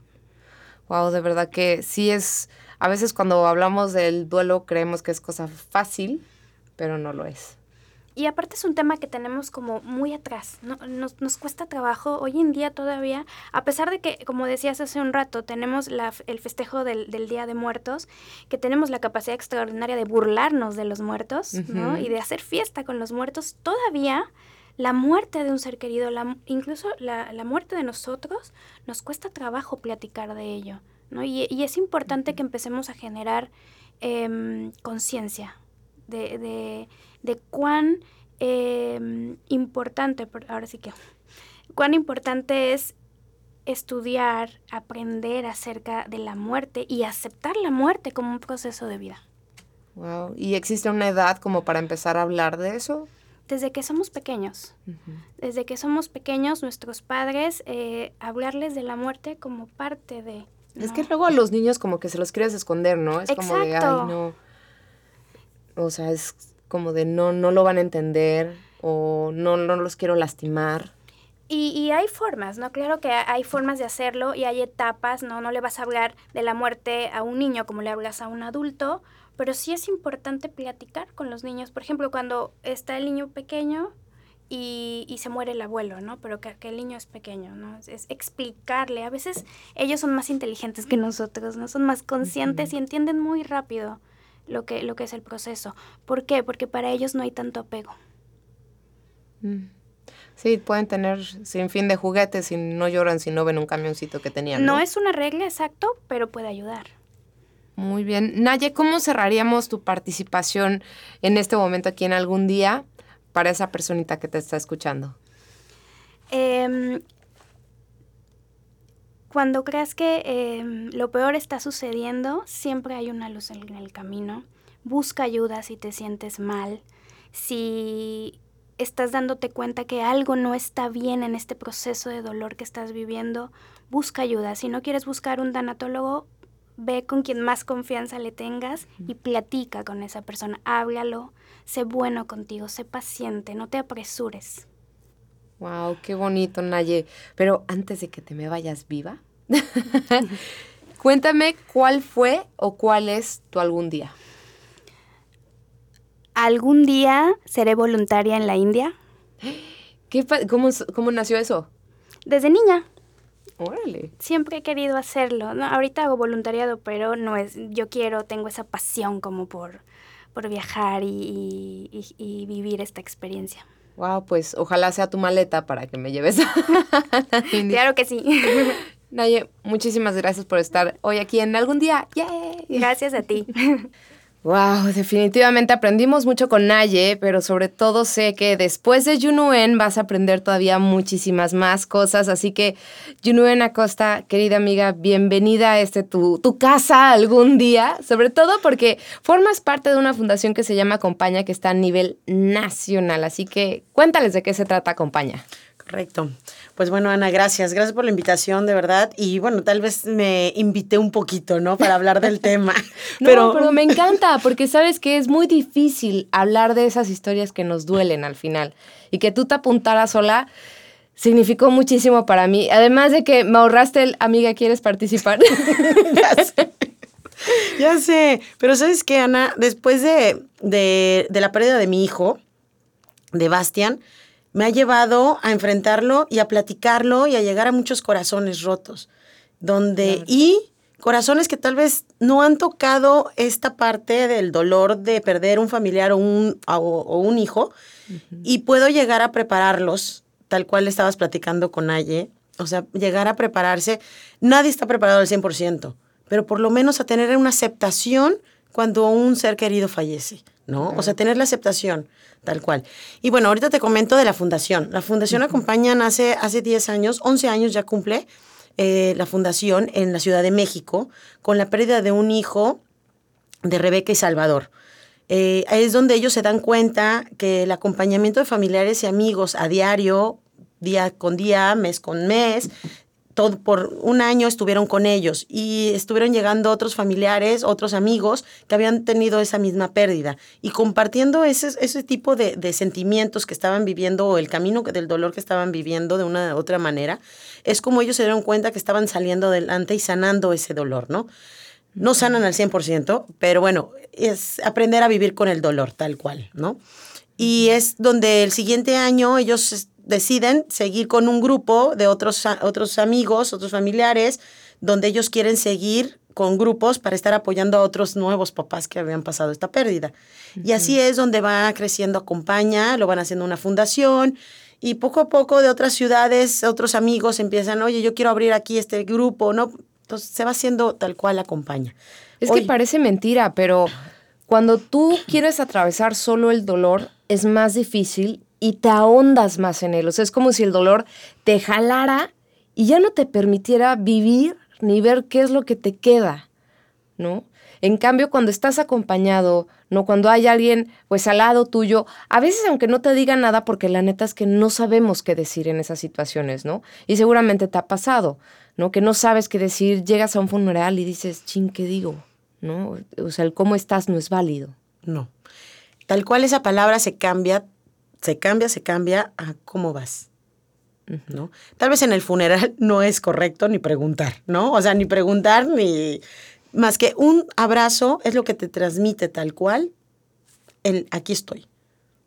Wow, de verdad que sí es, a veces cuando hablamos del duelo creemos que es cosa fácil, pero no lo es. Y aparte es un tema que tenemos como muy atrás, ¿no? nos, nos cuesta trabajo hoy en día todavía, a pesar de que, como decías hace un rato, tenemos la, el festejo del, del, Día de Muertos, que tenemos la capacidad extraordinaria de burlarnos de los muertos, uh -huh. ¿no? Y de hacer fiesta con los muertos, todavía la muerte de un ser querido, la, incluso la, la, muerte de nosotros, nos cuesta trabajo platicar de ello, ¿no? Y, y es importante que empecemos a generar eh, conciencia de, de, de, cuán eh, importante, ahora sí que, cuán importante es estudiar, aprender acerca de la muerte y aceptar la muerte como un proceso de vida. Wow. ¿Y existe una edad como para empezar a hablar de eso? Desde que somos pequeños. Uh -huh. Desde que somos pequeños, nuestros padres, eh, hablarles de la muerte como parte de... ¿no? Es que luego a los niños como que se los quieres esconder, ¿no? Es Exacto. como de, ay, no o sea, es como de no, no lo van a entender o no, no los quiero lastimar. Y, hay formas, ¿no? Claro que hay formas de hacerlo y hay etapas, ¿no? No le vas a hablar de la muerte a un niño como le hablas a un adulto, pero sí es importante platicar con los niños. Por ejemplo, cuando está el niño pequeño y, y se muere el abuelo, ¿no? Pero que, el niño es pequeño, ¿no? Es, explicarle. A veces ellos son más inteligentes que nosotros, ¿no? Son más conscientes y entienden muy rápido lo que, lo que es el proceso. ¿Por qué? Porque para ellos no hay tanto apego. Mm. Sí, pueden tener sin fin de juguetes y no lloran si no ven un camioncito que tenían. No, es una regla exacto, pero puede ayudar. Muy bien. Naye, ¿cómo cerraríamos tu participación en este momento aquí en algún día para esa personita que te está escuchando? Em, cuando creas que em, lo peor está sucediendo, siempre hay una luz en el camino. Busca ayuda si te sientes mal. Si estás dándote cuenta que algo no está bien en este proceso de dolor que estás viviendo, busca ayuda. Si no quieres buscar un tanatólogo, ve con quien más confianza le tengas y platica con esa persona, háblalo, sé bueno contigo, sé paciente, no te apresures. Wow, qué bonito, Naye. Pero antes de que te me vayas viva, cuéntame cuál fue o cuál es tu algún día algún día seré voluntaria en la India. ¿Qué, cómo, ¿Cómo nació eso? Desde niña. Órale. Siempre he querido hacerlo. ¿no? Ahorita hago voluntariado, pero no es. Yo quiero, tengo esa pasión como por, por viajar y, y, vivir esta experiencia. Wow, pues ojalá sea tu maleta para que me lleves. claro que sí. Naye, muchísimas gracias por estar hoy aquí en algún día. Gracias a ti. Wow, definitivamente aprendimos mucho con Naye, pero sobre todo sé que después de Yunuen vas a aprender todavía muchísimas más cosas. Así que, Yunuen Acosta, querida amiga, bienvenida a este tu, tu casa algún día. Sobre todo porque formas parte de una fundación que se llama Acompaña, que está a nivel nacional. Así que cuéntales de qué se trata Acompaña. Correcto. Pues bueno, Ana, gracias. Gracias por la invitación, de verdad. Y bueno, tal vez me invité un poquito, ¿no? Para hablar del tema. pero... pero me encanta, porque sabes que es muy difícil hablar de esas historias que nos duelen al final. Y que tú te apuntaras sola significó muchísimo para mí. Además de que me ahorraste el, amiga, ¿quieres participar? ya sé. Ya sé. Pero ¿sabes qué, Ana? Después de, de, de la pérdida de mi hijo, de Bastian, me ha llevado a enfrentarlo y a platicarlo y a llegar a muchos corazones rotos, donde y corazones que tal vez no han tocado esta parte del dolor de perder un familiar o un, o, un hijo y puedo llegar a prepararlos, tal cual estabas platicando con Aye, o sea, llegar a prepararse, nadie está preparado al 100%, pero por lo menos a tener una aceptación cuando un ser querido fallece, ¿no? O sea, tener la aceptación tal cual. Y bueno, ahorita te comento de la fundación. La fundación Acompaña nace hace 10 años, 11 años ya cumple eh, la fundación en la Ciudad de México con la pérdida de un hijo de Rebeca y Salvador. Eh, es donde ellos se dan cuenta que el acompañamiento de familiares y amigos a diario, día con día, mes con mes, todo, por un año estuvieron con ellos y estuvieron llegando otros familiares, otros amigos que habían tenido esa misma pérdida y compartiendo ese, ese tipo de, de, sentimientos que estaban viviendo o el camino del dolor que estaban viviendo de una u otra manera, es como ellos se dieron cuenta que estaban saliendo adelante y sanando ese dolor, ¿no? No sanan al 100%, pero bueno, es aprender a vivir con el dolor tal cual, ¿no? Y es donde el siguiente año ellos deciden seguir con un grupo de otros, otros amigos, otros familiares, donde ellos quieren seguir con grupos para estar apoyando a otros nuevos papás que habían pasado esta pérdida. Y así es donde va creciendo Acompaña, lo van haciendo una fundación y poco a poco de otras ciudades, otros amigos empiezan, oye, yo quiero abrir aquí este grupo, ¿no? Entonces se va haciendo tal cual Acompaña. Es que parece mentira, pero cuando tú quieres atravesar solo el dolor, es más difícil y te ahondas más en él. O sea, es como si el dolor te jalara y ya no te permitiera vivir ni ver qué es lo que te queda, ¿no? En cambio, cuando estás acompañado, ¿no? Cuando hay alguien, pues, al lado tuyo, a veces aunque no te diga nada, porque la neta es que no sabemos qué decir en esas situaciones, ¿no? Y seguramente te ha pasado, ¿no? Que no sabes qué decir, llegas a un funeral y dices, ching, ¿qué digo? ¿No? O sea, el cómo estás no es válido. No. Tal cual esa palabra se cambia se cambia, se cambia a cómo vas. ¿no? Tal vez en el funeral no es correcto ni preguntar, ¿no? O sea, ni preguntar ni más que un abrazo es lo que te transmite tal cual el aquí estoy.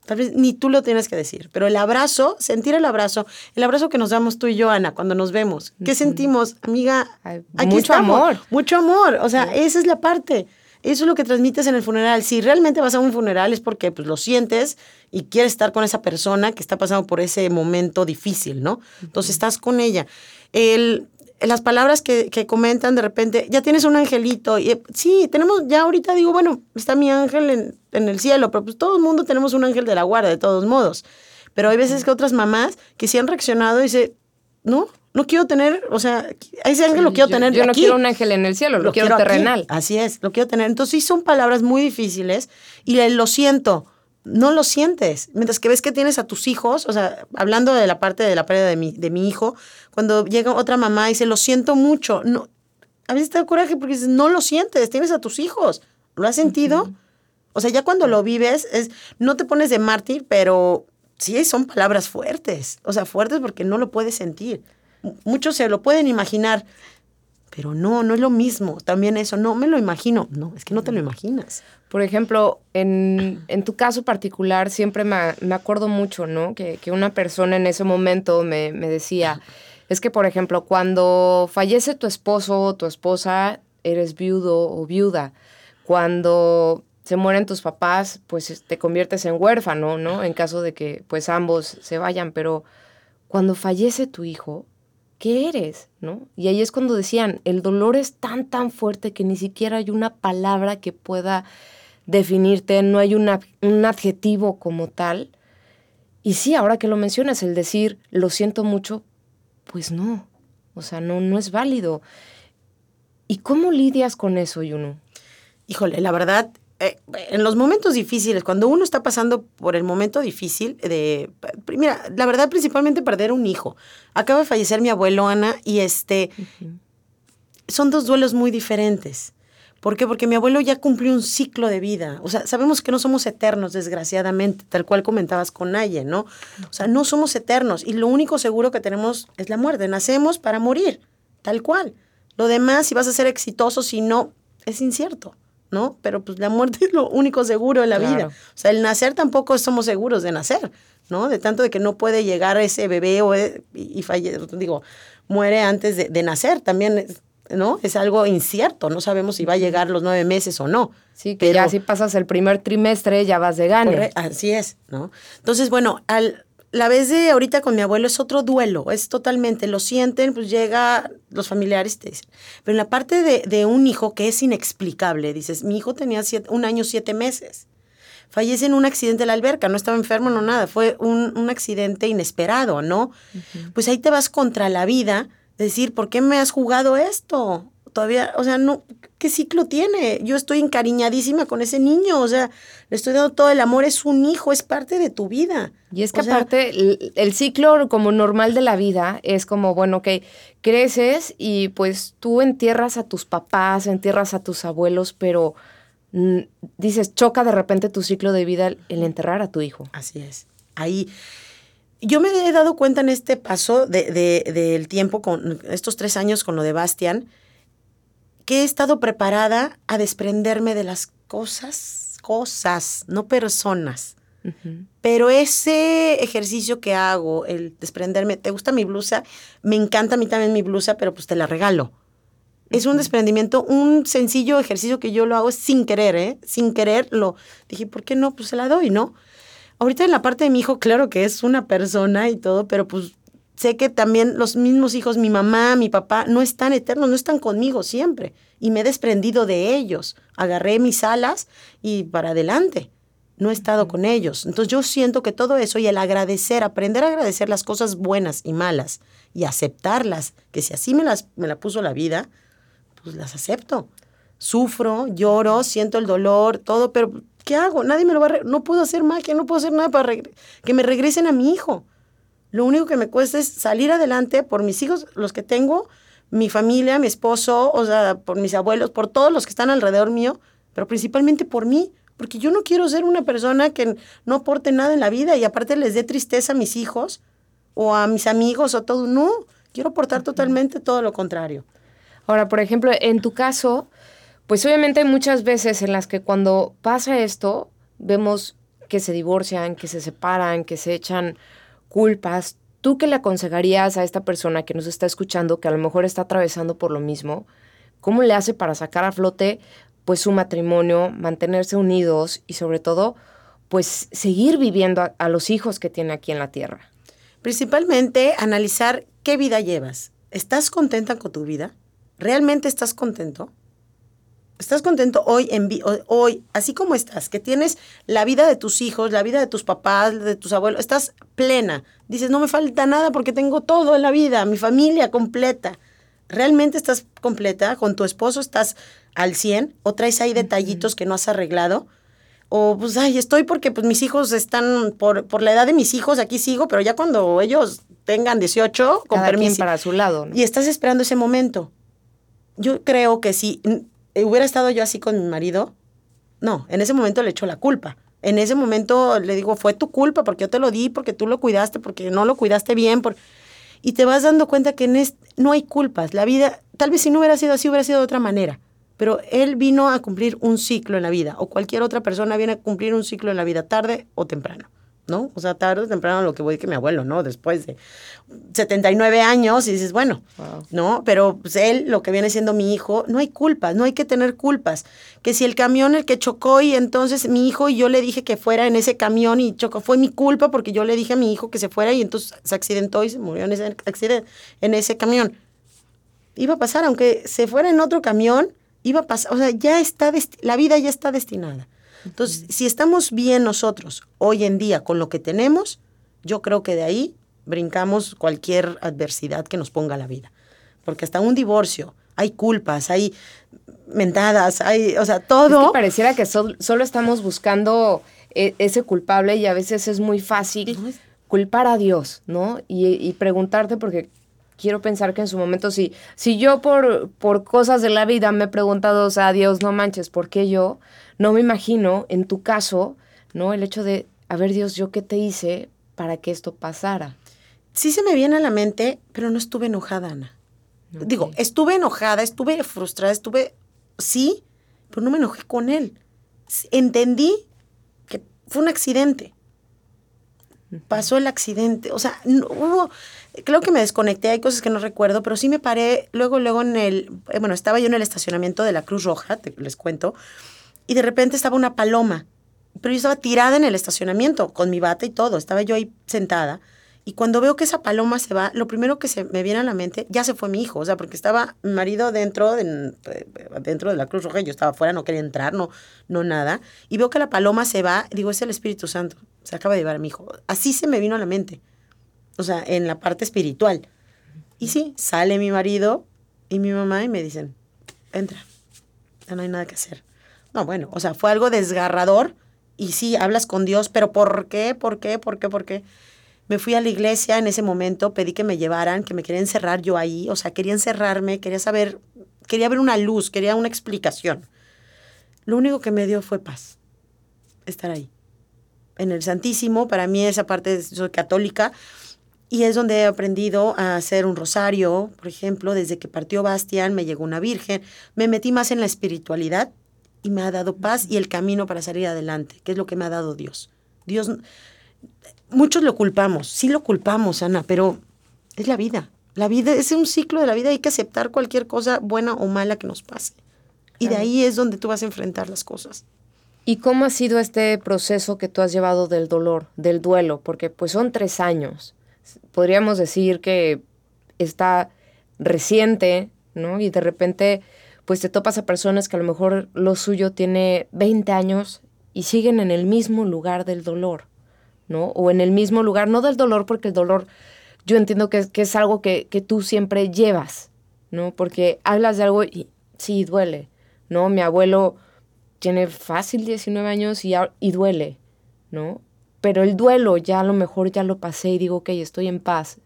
Tal vez ni tú lo tienes que decir, pero el abrazo, sentir el abrazo, el abrazo que nos damos tú y yo, Ana, cuando nos vemos. ¿Qué sentimos, amiga? Aquí mucho amor. Mucho amor. O sea, esa es la parte. Eso es lo que transmites en el funeral. Si realmente vas a un funeral es porque pues, lo sientes y quieres estar con esa persona que está pasando por ese momento difícil, ¿no? Entonces estás con ella. El, las palabras que, que, comentan de repente, ya tienes un angelito. Y, sí, tenemos, ya ahorita digo, bueno, está mi ángel en, en, el cielo, pero pues todo el mundo tenemos un ángel de la guarda, de todos modos. Pero hay veces que otras mamás que sí han reaccionado y dicen, no, no quiero tener, o sea, ese ángel lo quiero tener yo no quiero un ángel en el cielo, lo, quiero, terrenal. Así es, lo quiero tener. Entonces sí son palabras muy difíciles y lo siento no lo sientes. Mientras que ves que tienes a tus hijos, o sea, hablando de la parte de la pérdida de mi, de mi hijo, cuando llega otra mamá y dice, lo siento mucho, no, a veces te da coraje porque dices, no lo sientes, tienes a tus hijos. ¿Lo has sentido? O sea, ya cuando lo vives, es, no te pones de mártir, pero sí son palabras fuertes. O sea, fuertes porque no lo puedes sentir. Muchos se lo pueden imaginar, pero no, no es lo mismo. También eso, no me lo imagino. No, es que no te lo imaginas. Por ejemplo, en, en tu caso particular, siempre me, me acuerdo mucho, ¿no? Que, que, una persona en ese momento me, me decía, es que, por ejemplo, cuando fallece tu esposo o tu esposa, eres viudo o viuda. Cuando se mueren tus papás, pues te conviertes en huérfano, ¿no? En caso de que pues ambos se vayan, pero cuando fallece tu hijo, ¿qué eres? ¿No? Y ahí es cuando decían, el dolor es tan, tan fuerte que ni siquiera hay una palabra que pueda definirte, no hay un adjetivo como tal. Y sí, ahora que lo mencionas, el decir, lo siento mucho, pues no, o sea, no, no es válido. ¿Y cómo lidias con eso, Yunu? Híjole, la verdad, eh, en los momentos difíciles, cuando uno está pasando por el momento difícil de, mira, la verdad principalmente perder un hijo. Acaba de fallecer mi abuelo Ana y este, uh -huh. son dos duelos muy diferentes. ¿Por qué? Porque mi abuelo ya cumplió un ciclo de vida. O sea, sabemos que no somos eternos, desgraciadamente, tal cual comentabas con Naye, ¿no? O sea, no somos eternos y lo único seguro que tenemos es la muerte. Nacemos para morir, tal cual. Lo demás, si vas a ser exitoso, si no, es incierto, ¿no? Pero pues la muerte es lo único seguro de la claro. vida. O sea, el nacer tampoco somos seguros de nacer, ¿no? De tanto de que no puede llegar ese bebé o, y, y falle, digo, muere antes de, de nacer. También ¿no? Es algo incierto, no sabemos si va a llegar los nueve meses o no. Sí, que pero, ya si pasas el primer trimestre ya vas de gane. Así es, ¿no? Entonces, bueno, al, la vez de ahorita con mi abuelo es otro duelo, es totalmente, lo sienten, pues llega, los familiares te dicen. Pero en la parte de, de un hijo que es inexplicable, dices, mi hijo tenía siete, un año, siete meses. Fallece en un accidente de la alberca, no estaba enfermo, no nada, fue un, un accidente inesperado, ¿no? Uh -huh. Pues ahí te vas contra la vida decir, ¿por qué me has jugado esto? Todavía, o sea, no, ¿qué ciclo tiene? Yo estoy encariñadísima con ese niño, o sea, le estoy dando todo el amor, es un hijo, es parte de tu vida. Y es que o aparte, el, el, ciclo como normal de la vida es como, bueno, que creces y pues tú entierras a tus papás, entierras a tus abuelos, pero mm, dices, choca de repente tu ciclo de vida el enterrar a tu hijo. Así es. Ahí yo me he dado cuenta en este paso del de, de, tiempo, con estos tres años con lo de Bastian, que he estado preparada a desprenderme de las cosas, cosas, no personas. Uh -huh. Pero ese ejercicio que hago, el desprenderme, ¿te gusta mi blusa? Me encanta a mí también mi blusa, pero pues te la regalo. Es un desprendimiento, un sencillo ejercicio que yo lo hago sin querer, ¿eh? Sin querer lo dije, ¿por qué no? Pues se la doy, ¿no? Ahorita en la parte de mi hijo, claro que es una persona y todo, pero pues sé que también los mismos hijos, mi mamá, mi papá, no están eternos, no están conmigo siempre. Y me he desprendido de ellos. Agarré mis alas y para adelante. No he estado con ellos. Entonces yo siento que todo eso y el agradecer, aprender a agradecer las cosas buenas y malas y aceptarlas, que si así me las me la puso la vida, pues las acepto. Sufro, lloro, siento el dolor, todo, pero ¿qué hago? Nadie me lo va a... No puedo hacer magia, no puedo hacer nada para que me regresen a mi hijo. Lo único que me cuesta es salir adelante por mis hijos, los que tengo, mi familia, mi esposo, o sea, por mis abuelos, por todos los que están alrededor mío, pero principalmente por mí, porque yo no quiero ser una persona que no aporte nada en la vida y aparte les dé tristeza a mis hijos o a mis amigos o todo. No, quiero aportar totalmente todo lo contrario. Ahora, por ejemplo, en tu caso, pues obviamente hay muchas veces en las que cuando pasa esto, vemos que se divorcian, que se separan, que se echan culpas. ¿Tú qué le aconsejarías a esta persona que nos está escuchando, que a lo mejor está atravesando por lo mismo? ¿Cómo le hace para sacar a flote pues su matrimonio, mantenerse unidos y sobre todo pues seguir viviendo a los hijos que tiene aquí en la tierra? Principalmente analizar qué vida llevas. ¿Estás contenta con tu vida? ¿Realmente estás contento? ¿Estás contento hoy, en hoy, así como estás, que tienes la vida de tus hijos, la vida de tus papás, de tus abuelos, estás plena? Dices, no me falta nada porque tengo todo en la vida, mi familia completa. ¿Realmente estás completa? ¿Con tu esposo estás al 100? ¿O traes ahí detallitos que no has arreglado? O pues, ay, estoy porque pues mis hijos están, por, por la edad de mis hijos, aquí sigo, pero ya cuando ellos tengan 18, con permiso. para su lado. Y estás esperando ese momento. Yo creo que si hubiera estado yo así con mi marido, no, en ese momento le echo la culpa. En ese momento le digo, fue tu culpa porque yo te lo di, porque tú lo cuidaste, porque no lo cuidaste bien. Por... Y te vas dando cuenta que no hay culpas. La vida, tal vez si no hubiera sido así, hubiera sido de otra manera. Pero él vino a cumplir un ciclo en la vida, o cualquier otra persona viene a cumplir un ciclo en la vida, tarde o temprano. ¿No? O sea, tarde o temprano lo que voy que mi abuelo, ¿no? Después de 79 años y dices, bueno, ¿no? Pero pues, él, lo que viene siendo mi hijo, no hay culpas, no hay que tener culpas. Que si el camión el que chocó y entonces mi hijo y yo le dije que fuera en ese camión y chocó, fue mi culpa porque yo le dije a mi hijo que se fuera y entonces se accidentó y se murió en ese accidente, en ese camión. Iba a pasar, aunque se fuera en otro camión, iba a pasar, o sea, ya está, la vida ya está destinada. Entonces, si estamos bien nosotros hoy en día con lo que tenemos, yo creo que de ahí brincamos cualquier adversidad que nos ponga la vida. Porque hasta un divorcio, hay culpas, hay mentadas, hay, o sea, todo. Es que pareciera que solo estamos buscando e, ese culpable y a veces es muy fácil culpar a Dios, ¿no? Y, y, preguntarte, porque quiero pensar que en su momento, si, si yo por, por cosas de la vida me he preguntado a Dios, no manches, ¿por qué yo? No me imagino, en tu caso, ¿no? El hecho de, a ver Dios, ¿yo qué te hice para que esto pasara? Sí se me viene a la mente, pero no estuve enojada, Ana. Digo, estuve enojada, estuve frustrada, estuve, sí, pero no me enojé con él. Entendí que fue un accidente. Pasó el accidente. O sea, no, hubo, creo que me desconecté, hay cosas que no recuerdo, pero sí me paré luego, luego en el, eh, bueno, estaba yo en el estacionamiento de la Cruz Roja, les cuento, y de repente estaba una paloma, pero yo estaba tirada en el estacionamiento con mi bata y todo, estaba yo ahí sentada. Y cuando veo que esa paloma se va, lo primero que se me viene a la mente, ya se fue mi hijo, o sea, porque estaba mi marido dentro de, dentro de la Cruz Roja, yo estaba afuera, no quería entrar, no, no nada. Y veo que la paloma se va, digo, es el Espíritu Santo, se acaba de llevar a mi hijo. Así se me vino a la mente, o sea, en la parte espiritual. Y sí, sale mi marido y mi mamá y me dicen, entra, ya no hay nada que hacer. No, bueno, o sea, fue algo desgarrador y sí, hablas con Dios, pero ¿por qué? ¿Por qué? ¿Por qué? ¿Por qué? Me fui a la iglesia en ese momento, pedí que me llevaran, que me quería encerrar yo ahí, o sea, quería encerrarme, quería saber, quería ver una luz, quería una explicación. Lo único que me dio fue paz, estar ahí. En el Santísimo, para mí esa parte, soy católica, y es donde he aprendido a hacer un rosario, por ejemplo, desde que partió Bastián, me llegó una virgen, me metí más en la espiritualidad y me ha dado paz y el camino para salir adelante, que es lo que me ha dado Dios. Dios, muchos lo culpamos, sí lo culpamos, Ana, pero es la vida. La vida es un ciclo de la vida, hay que aceptar cualquier cosa buena o mala que nos pase. Y de ahí es donde tú vas a enfrentar las cosas. ¿Y cómo ha sido este proceso que tú has llevado del dolor, del duelo? Porque pues son tres años. Podríamos decir que está reciente, ¿no? Y de repente pues te topas a personas que a lo mejor lo suyo tiene 20 años y siguen en el mismo lugar del dolor, ¿no? O en el mismo lugar, no del dolor, porque el dolor yo entiendo que, es algo que, que, tú siempre llevas, ¿no? Porque hablas de algo y sí, duele, ¿no? Mi abuelo tiene fácil 19 años y, y duele, ¿no? Pero el duelo ya a lo mejor ya lo pasé y digo, ok, estoy en paz,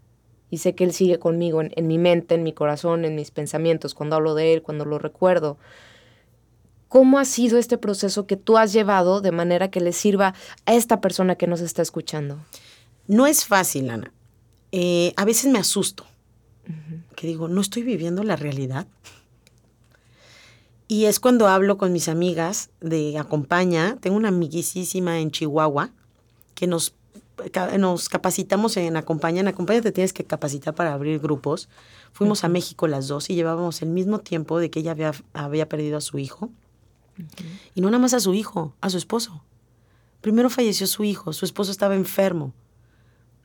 y sé que Él sigue conmigo en, mi mente, en mi corazón, en mis pensamientos, cuando hablo de Él, cuando lo recuerdo. ¿Cómo ha sido este proceso que tú has llevado de manera que le sirva a esta persona que nos está escuchando? No es fácil, Ana. eh, a veces me asusto. Que digo, no estoy viviendo la realidad. Y es cuando hablo con mis amigas de Acompaña. Tengo una amiguísima en Chihuahua que nos, nos capacitamos en Acompaña. En Acompaña te tienes que capacitar para abrir grupos. Fuimos a México las dos y llevábamos el mismo tiempo de que ella había, había perdido a su hijo. Y no nada más a su hijo, a su esposo. Primero falleció su hijo, su esposo estaba enfermo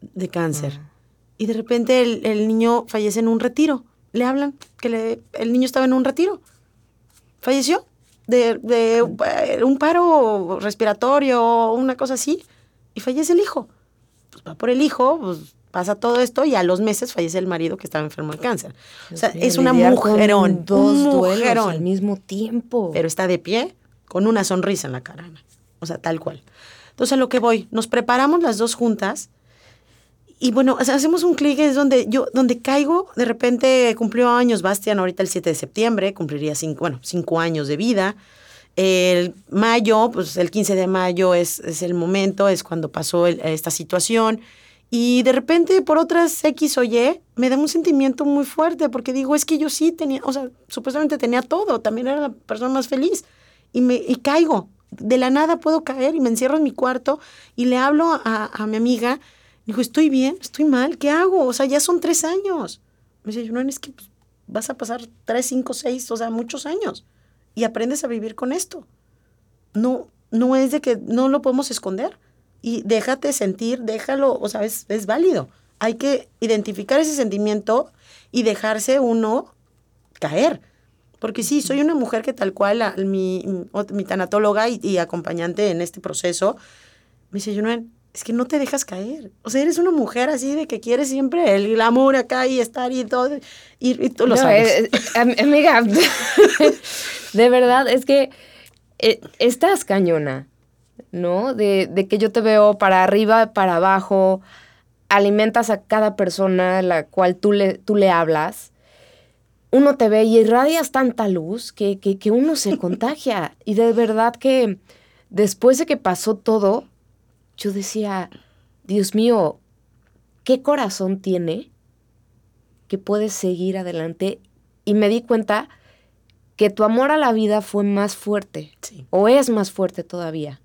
de cáncer. Y de repente el, el niño fallece en un retiro. Le hablan que le- el niño estaba en un retiro. Falleció de, de, eh, un paro respiratorio, una cosa así. Y fallece el hijo. Va por el hijo, pues pasa todo esto y a los meses fallece el marido que estaba enfermo de cáncer. O sea, es una mujerón. Dos un duelos mujerón al mismo tiempo. pero está de pie con una sonrisa en la cara. O sea, tal cual. Entonces, a lo que voy, nos preparamos las dos juntas y bueno, o sea, hacemos un clic, es donde yo, donde caigo, de repente cumplió años Bastian, ahorita el 7 de septiembre, cumpliría cinco, bueno, cinco años de vida. El mayo, pues el 15 de mayo es, es el momento, es cuando pasó esta situación. Y de repente, por otras X o Y, me da un sentimiento muy fuerte, porque digo, es que yo sí tenía, o sea, supuestamente tenía todo, también era la persona más feliz. Y, me, y caigo, de la nada puedo caer y me encierro en mi cuarto y le hablo a, a mi amiga, digo, estoy bien, estoy mal, ¿qué hago? O sea, ya son tres años. Me dice, no, es que pues, vas a pasar tres, cinco, seis, o sea, muchos años. Y aprendes a vivir con esto. No, no es de que no lo podemos esconder. Y déjate sentir, déjalo, o sea, es, es válido. Hay que identificar ese sentimiento y dejarse uno caer. Porque sí, soy una mujer que tal cual, mi, mi tanatóloga y, y acompañante en este proceso, me dice, Junuen, es que no te dejas caer. O sea, eres una mujer así de que quieres siempre el glamour acá y estar y todo. Y, y tú lo No, sabes. eh, eh, am- amiga, de verdad, es que eh, estás cañona, ¿no? De, de que yo te veo para arriba, para abajo, alimentas a cada persona a la cual tú le, tú le hablas. Uno te ve y irradias tanta luz que, que, que uno se contagia. Y de verdad que después de que pasó todo, yo decía, Dios mío, ¿qué corazón tiene que puede seguir adelante? Y me di cuenta que tu amor a la vida fue más fuerte, Sí. o es más fuerte todavía.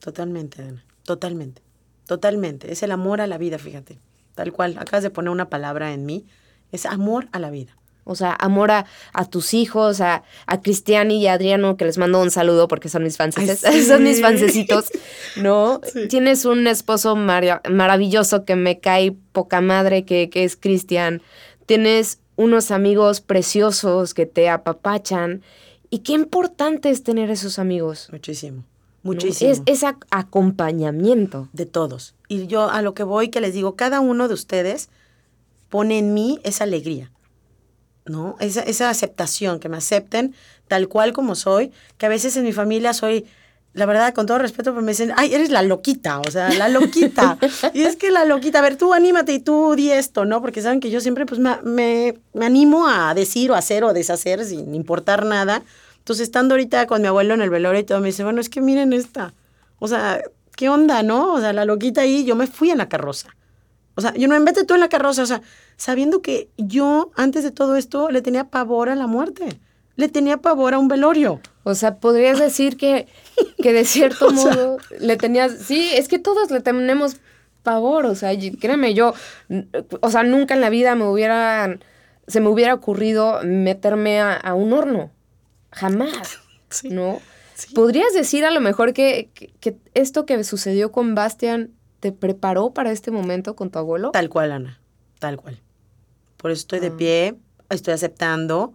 Totalmente, Ana. Totalmente. Totalmente. Es el amor a la vida, fíjate. Tal cual. Acabas de poner una palabra en mí. Es amor a la vida. O sea, amor a, a tus hijos, a, a Cristiani y a Adriano, que les mando un saludo porque son mis fanses, Ay, sí. son mis fancecitos, ¿no? Sí. Tienes un esposo mara- maravilloso que me cae poca madre, que, que es Cristian. Tienes unos amigos preciosos que te apapachan. Y qué importante es tener esos amigos. Muchísimo. Muchísimo. Es, es ac- acompañamiento. de todos. Y yo a lo que voy, que les digo, cada uno de ustedes pone en mí esa alegría, ¿no? Esa, esa aceptación, que me acepten tal cual como soy, que a veces en mi familia soy, la verdad, con todo respeto, pero me dicen, ay, eres la loquita, o sea, la loquita. y es que la loquita, a ver, tú anímate y tú di esto, ¿no? Porque saben que yo siempre pues me, me, me animo a decir o hacer o deshacer sin importar nada. Entonces, estando ahorita con mi abuelo en el velorio y todo, me dice, bueno, es que miren esta. O sea, ¿qué onda, no? O sea, la loquita ahí, yo me fui en la carroza. O sea, yo no me vete tú en la carroza, o sea, sabiendo que yo antes de todo esto le tenía pavor a la muerte. Le tenía pavor a un velorio. O sea, podrías decir que, que de cierto O sea- modo le tenías... Sí, es que todos le tenemos pavor, o sea, créeme, yo, o sea, nunca en la vida me hubiera, se me hubiera ocurrido meterme a, a un horno. Jamás, Sí. ¿no? Sí. ¿Podrías decir a lo mejor que, que, que esto que sucedió con Bastian te preparó para este momento con tu abuelo? Tal cual, Ana. Tal cual. Por eso estoy de Ah. pie, estoy aceptando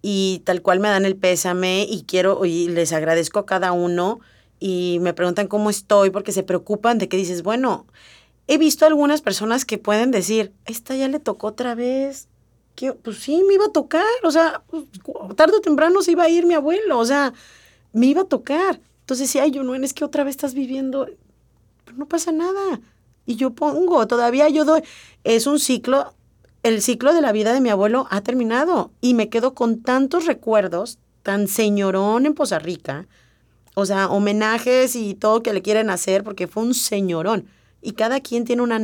y tal cual me dan el pésame y quiero y les agradezco a cada uno y me preguntan cómo estoy porque se preocupan de que dices, bueno, he visto algunas personas que pueden decir, esta ya le tocó otra vez. Que, pues sí, me iba a tocar, o sea, pues, tarde o temprano se iba a ir mi abuelo, o sea, me iba a tocar. Entonces, sí, ay, yo no, es que otra vez estás viviendo, pero no pasa nada. Y yo pongo, todavía yo doy, es un ciclo, el ciclo de la vida de mi abuelo ha terminado y me quedo con tantos recuerdos, tan señorón en Poza Rica, o sea, homenajes y todo que le quieren hacer porque fue un señorón. y cada quien tiene una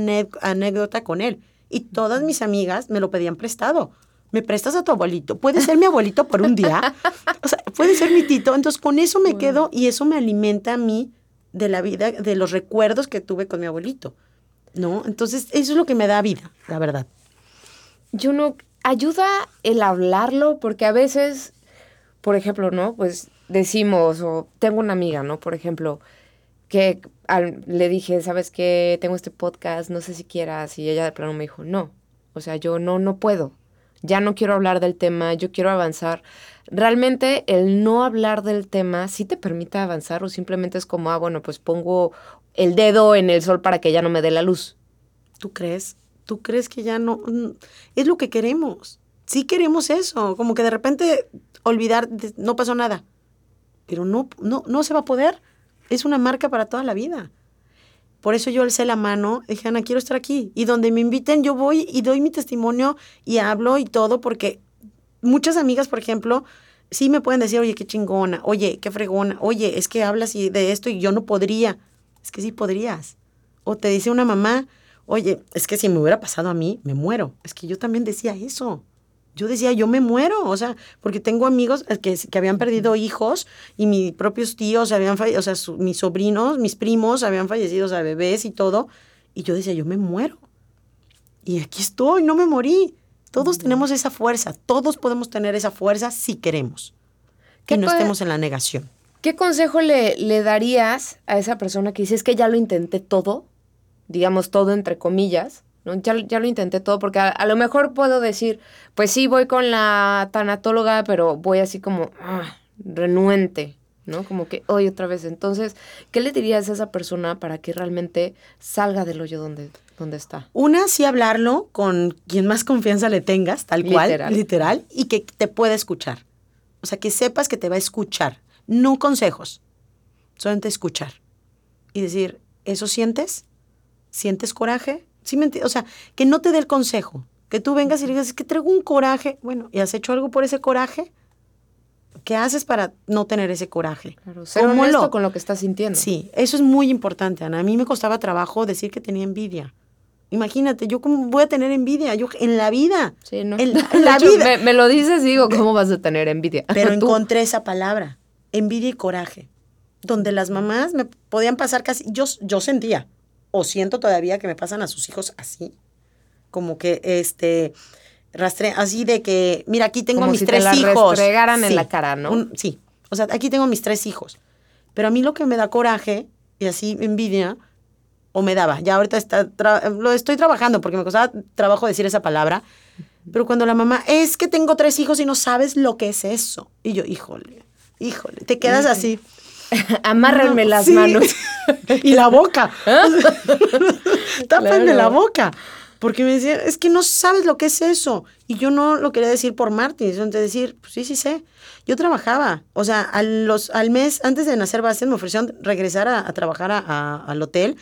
anécdota con él. Y todas mis amigas me lo pedían prestado. ¿Me prestas a tu abuelito? ¿Puede ser mi abuelito por un día? O sea, puede ser mi tito. Entonces, con eso me quedo y eso me alimenta a mí de la vida, de los recuerdos que tuve con mi abuelito. ¿No? Entonces, eso es lo que me da vida, la verdad. Yo no, ayuda el hablarlo porque a veces, por ejemplo, ¿no? Pues decimos, o tengo una amiga, ¿no? Por ejemplo, que le dije, ¿sabes qué? Tengo este podcast, no sé si quieras, y ella de plano me dijo, no, o sea, yo no, no puedo, ya no quiero hablar del tema, yo quiero avanzar. Realmente el no hablar del tema sí te permite avanzar o simplemente es como, ah, bueno, pues pongo el dedo en el sol para que ya no me dé la luz. ¿Tú crees? ¿Tú crees que ya no? Es lo que queremos. Sí queremos eso, como que de repente olvidar, no pasó nada. Pero no, no, no se va a poder. Es una marca para toda la vida. Por eso yo alcé la mano dije, Ana, quiero estar aquí. Y donde me inviten, yo voy y doy mi testimonio y hablo y todo, porque muchas amigas, por ejemplo, sí me pueden decir, oye, qué chingona, oye, qué fregona, oye, es que hablas de esto y yo no podría. Es que sí podrías. O te dice una mamá, oye, es que si me hubiera pasado a mí, me muero. Es que yo también decía eso yo decía, yo me muero, o sea, porque tengo amigos eh, que, que habían perdido hijos y mis propios tíos habían fallecido, o sea, mis sobrinos, mis primos habían fallecido, o sea, bebés y todo. Y yo decía, yo me muero. Y aquí estoy, no me morí. Todos tenemos esa fuerza, todos podemos tener esa fuerza si queremos. Que no estemos en la negación. ¿Qué consejo le, le darías a esa persona que dice, es que ya lo intenté todo, digamos todo entre comillas, ya, ya lo intenté todo porque a, lo mejor puedo decir, pues sí, voy con la tanatóloga, pero voy así como ah, renuente, ¿no? Como que hoy otra vez. Entonces, ¿qué le dirías a esa persona para que realmente salga del hoyo donde, donde está? Una, sí hablarlo con quien más confianza le tengas, tal cual, literal, literal y que te pueda escuchar. O sea, que sepas que te va a escuchar, no consejos, solamente escuchar. Y decir, ¿eso sientes? ¿Sientes coraje? O sea, que no te dé el consejo, que tú vengas y le digas, es que traigo un coraje. Bueno, ¿y has hecho algo por ese coraje? ¿Qué haces para no tener ese coraje? Claro, ser honesto con lo que estás sintiendo. Sí, eso es muy importante, Ana. A mí me costaba trabajo decir que tenía envidia. Imagínate, yo cómo voy a tener envidia, yo en la vida. Sí, ¿no? En, la vida. Me, lo dices y digo, ¿cómo vas a tener envidia? Pero encontré esa palabra, envidia y coraje, donde las mamás me podían pasar casi, yo, yo sentía, o siento todavía que me pasan a sus hijos así, como que este rastre así de que, mira, aquí tengo mis tres hijos. Restregaran en la cara, ¿no? sí, o sea, aquí tengo mis tres hijos. Pero a mí lo que me da coraje y así envidia, o me daba, ya ahorita está lo estoy trabajando porque me costaba trabajo decir esa palabra, pero cuando la mamá, es que tengo tres hijos y no sabes lo que es eso. Y yo, híjole, híjole, te quedas así. Amárrenme las manos. y la boca. Tápenme la boca. Porque me decían, es que no sabes lo que es eso. Y yo no lo quería decir por Martín, sino decir, pues sí, sí sé. Yo trabajaba. O sea, a los, al mes, antes de nacer Bastián, me ofrecieron regresar a, trabajar al hotel.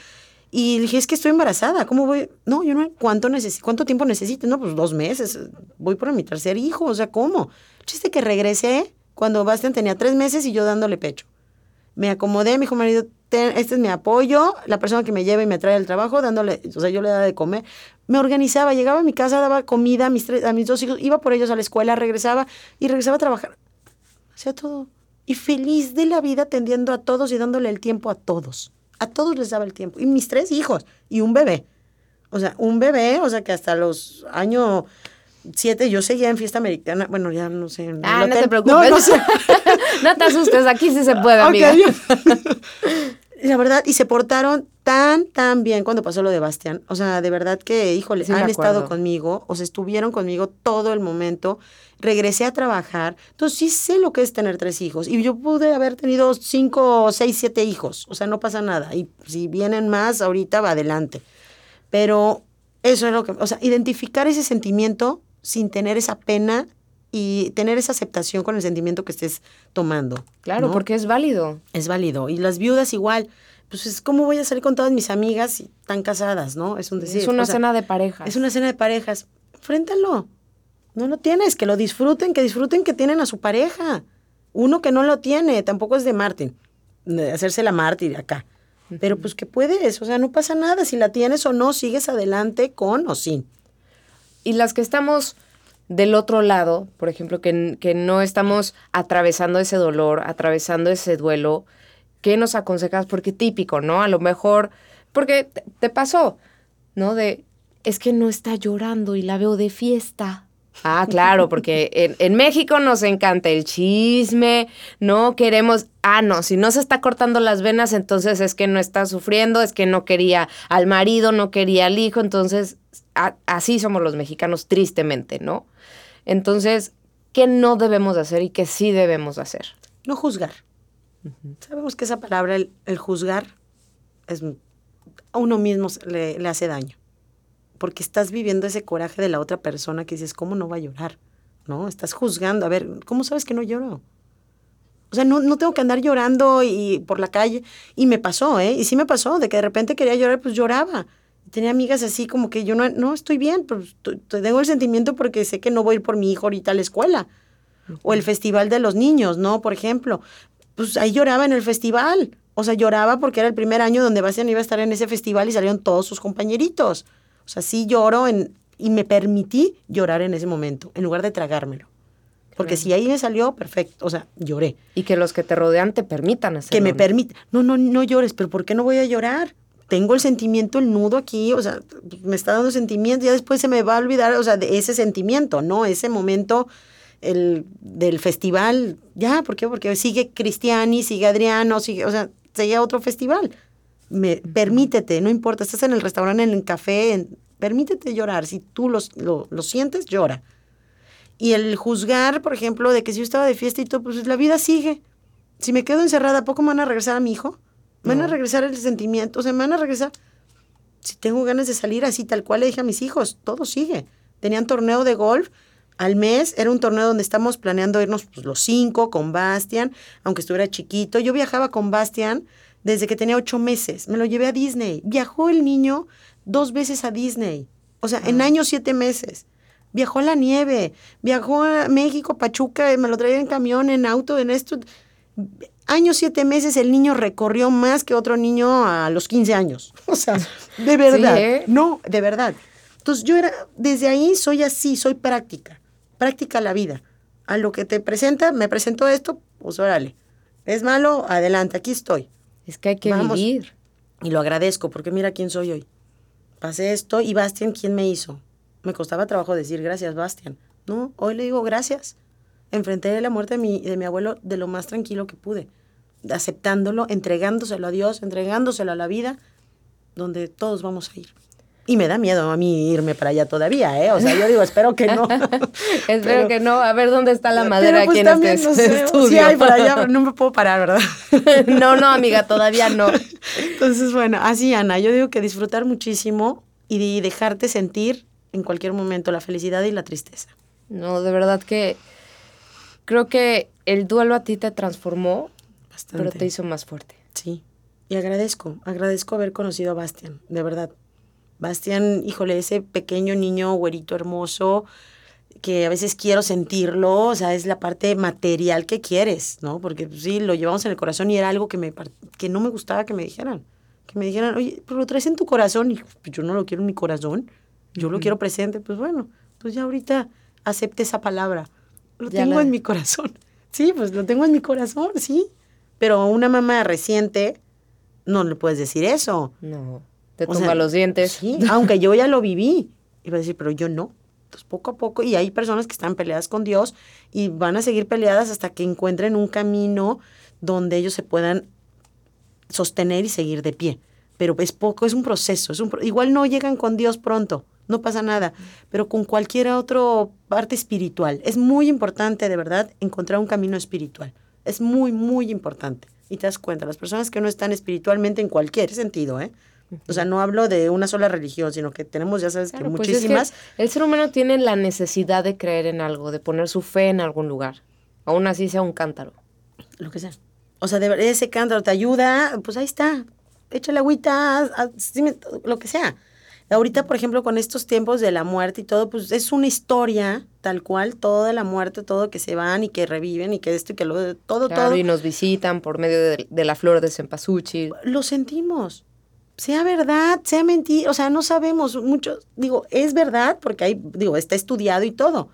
Y dije, es que estoy embarazada, ¿cómo voy? No, yo no, ¿cuánto, ¿cuánto tiempo necesito? No, pues dos meses, voy por mi tercer hijo, o sea, ¿cómo? Chiste que regresé cuando Bastian tenía tres meses y yo dándole pecho me acomodé, mi hijo marido, este es mi apoyo, la persona que me lleva y me trae al trabajo, dándole, o sea, yo le daba de comer. Me organizaba, llegaba a mi casa, daba comida a mis, a mis dos hijos, iba por ellos a la escuela, regresaba y regresaba a trabajar. Hacía todo. Y feliz de la vida atendiendo a todos y dándole el tiempo a todos. A todos les daba el tiempo. Y mis tres hijos y un bebé. O sea, un bebé, o sea, que hasta los años siete yo seguía en fiesta americana. Bueno, ya no sé. Ah, no te preocupes. No, te asustes, aquí sí se puede, amiga. la verdad, y se portaron tan, tan bien cuando pasó lo de Bastián. O sea, de verdad que, híjole, han estado conmigo, o sea, estuvieron conmigo todo el momento. Regresé a trabajar. Entonces, sí sé lo que es tener tres hijos. Y yo pude haber tenido cinco, seis, siete hijos. O sea, no pasa nada. Y si vienen más, ahorita va adelante. Pero eso es lo que, o sea, identificar ese sentimiento sin tener esa pena y tener esa aceptación con el sentimiento que estés tomando. Claro, porque es válido. Es válido. Y las viudas igual. Pues es como voy a salir con todas mis amigas y tan casadas, ¿no? Es un decir. Es una cena de parejas. Es una cena de parejas. Fréntalo. No lo tienes, que lo disfruten, que disfruten que tienen a su pareja. Uno que no lo tiene, tampoco es de Martín, de hacerse la mártir acá. Pero pues que puedes, o sea, no pasa nada. Si la tienes o no, sigues adelante con o sin. Y las que estamos del otro lado, por ejemplo, que, que no estamos atravesando ese dolor, atravesando ese duelo, ¿qué nos aconsejas? Porque típico, ¿no? A lo mejor, porque te, pasó, ¿no? De, es que no está llorando y la veo de fiesta. Ah, claro, porque en, en, México nos encanta el chisme, no queremos, ah, no, si no se está cortando las venas, entonces es que no está sufriendo, es que no quería al marido, no quería al hijo, entonces a, así somos los mexicanos, tristemente, ¿no? Entonces, ¿qué no debemos hacer y qué sí debemos hacer? No juzgar. Uh -huh. Sabemos que esa palabra, el, el juzgar, es, a uno mismo le, le hace daño porque estás viviendo ese coraje de la otra persona que dices, ¿cómo no va a llorar? ¿No? Estás juzgando. A ver, ¿cómo sabes que no lloro? O sea, no, no tengo que andar llorando y por la calle. Y me pasó, ¿eh? Y sí me pasó, de que de repente quería llorar, pues lloraba. Tenía amigas así como que yo no, no estoy bien, pues tengo el sentimiento porque sé que no voy a ir por mi hijo ahorita a la escuela. O el festival de los niños, ¿no? Por ejemplo. Pues ahí lloraba en el festival. O sea, lloraba porque era el primer año donde Bastian iba a estar en ese festival y salieron todos sus compañeritos. O sea, sí lloro en, y me permití llorar en ese momento, en lugar de tragármelo. Porque si ahí me salió, perfecto, o sea, lloré. Y que los que te rodean te permitan hacerlo. Que me permitan. No, no, no llores, pero ¿por qué no voy a llorar? Tengo el sentimiento, el nudo aquí, o sea, me está dando sentimiento, ya después se me va a olvidar, o sea, de ese sentimiento, ¿no? Ese momento el, del festival, ya, ¿por qué? Porque sigue Cristiani, sigue Adriano, sigue, o sea, sigue otro festival me, permítete, no importa, estás en el restaurante, en el café, en, permítete llorar. Si tú los, lo, lo, sientes, llora. Y el juzgar, por ejemplo, de que si yo estaba de fiesta y todo, pues la vida sigue. Si me quedo encerrada, ¿a poco me van a regresar a mi hijo? ¿Me van a regresar el sentimiento? O sea, me van a regresar. Si tengo ganas de salir así, tal cual le dije a mis hijos, todo sigue. Tenían torneo de golf al mes, era un torneo donde estamos planeando irnos pues, los cinco con Bastian, aunque estuviera chiquito. Yo viajaba con Bastian desde que tenía ocho meses. Me lo llevé a Disney. Viajó el niño dos veces a Disney. O sea, ah. en años siete meses. Viajó a la nieve, viajó a México, Pachuca, me lo traía en camión, en auto, en esto. Años siete meses el niño recorrió más que otro niño a los 15 años. O sea, de verdad. Sí, ¿eh? No, de verdad. Entonces yo era, desde ahí soy así, soy práctica. Práctica la vida. A lo que te presenta, me presentó esto, pues órale. Es malo, adelante, aquí estoy. Es que hay que Vamos. vivir. Y lo agradezco, porque mira quién soy hoy. Pasé esto y Bastian, ¿quién me hizo? Me costaba trabajo decir gracias, Bastian. No, hoy le digo gracias. Enfrenté la muerte de mi, de mi abuelo de lo más tranquilo que pude. Aceptándolo, entregándoselo a Dios, entregándoselo a la vida, donde todos vamos a ir. Y me da miedo a mí irme para allá todavía, ¿eh? O sea, yo digo, espero que no. espero pero, que no. A ver dónde está la madera pues, aquí en este no sé, estudio. Sí, hay para allá, pero no me puedo parar, ¿verdad? no, no, amiga, todavía no. Entonces, bueno, así, Ana, yo digo que disfrutar muchísimo y dejarte sentir en cualquier momento la felicidad y la tristeza. No, de verdad que creo que el duelo a ti te transformó, Bastante. pero te hizo más fuerte. Sí, y agradezco, agradezco haber conocido a Bastian, de verdad. Bastian, híjole, ese pequeño niño güerito hermoso que a veces quiero sentirlo, o sea, es la parte material que quieres, ¿no? Porque pues, sí, lo llevamos en el corazón y era algo que, me, que no me gustaba que me dijeran. Que me dijeran, oye, pero lo traes en tu corazón. Y pues, yo no lo quiero en mi corazón, yo uh -huh. lo quiero presente. Pues bueno, pues ya ahorita acepte esa palabra. Lo ya tengo la... en mi corazón. Sí, pues lo tengo en mi corazón, sí. Pero a una mamá reciente no le puedes decir eso. No. Te tumba sea, los dientes. Sí, aunque yo ya lo viví. Iba a decir, pero yo no. Entonces, poco a poco, y hay personas que están peleadas con Dios y van a seguir peleadas hasta que encuentren un camino donde ellos se puedan sostener y seguir de pie. Pero es poco, es un proceso. Es un Igual no llegan con Dios pronto, no pasa nada, pero con cualquier otra parte espiritual. Es muy importante, de verdad, encontrar un camino espiritual. Es muy, muy importante. Y te das cuenta, las personas que no están espiritualmente en cualquier sentido, ¿eh? O sea, no hablo de una sola religión, sino que tenemos, ya sabes, claro, que muchísimas. Pues es que el ser humano tiene la necesidad de creer en algo, de poner su fe en algún lugar. Aún así sea un cántaro. Lo que sea. O sea, de ese cántaro te ayuda, pues ahí está. Échale agüita, lo que sea. Ahorita, por ejemplo, con estos tiempos de la muerte y todo, pues es una historia tal cual, toda la muerte, todo que se van y que reviven y que esto y que lo todo, Claro, todo. y nos visitan por medio de, de la flor de cempasúchil. Lo sentimos. Sea verdad, sea mentira, o sea, no sabemos mucho. Digo, es verdad porque hay, digo, está estudiado y todo.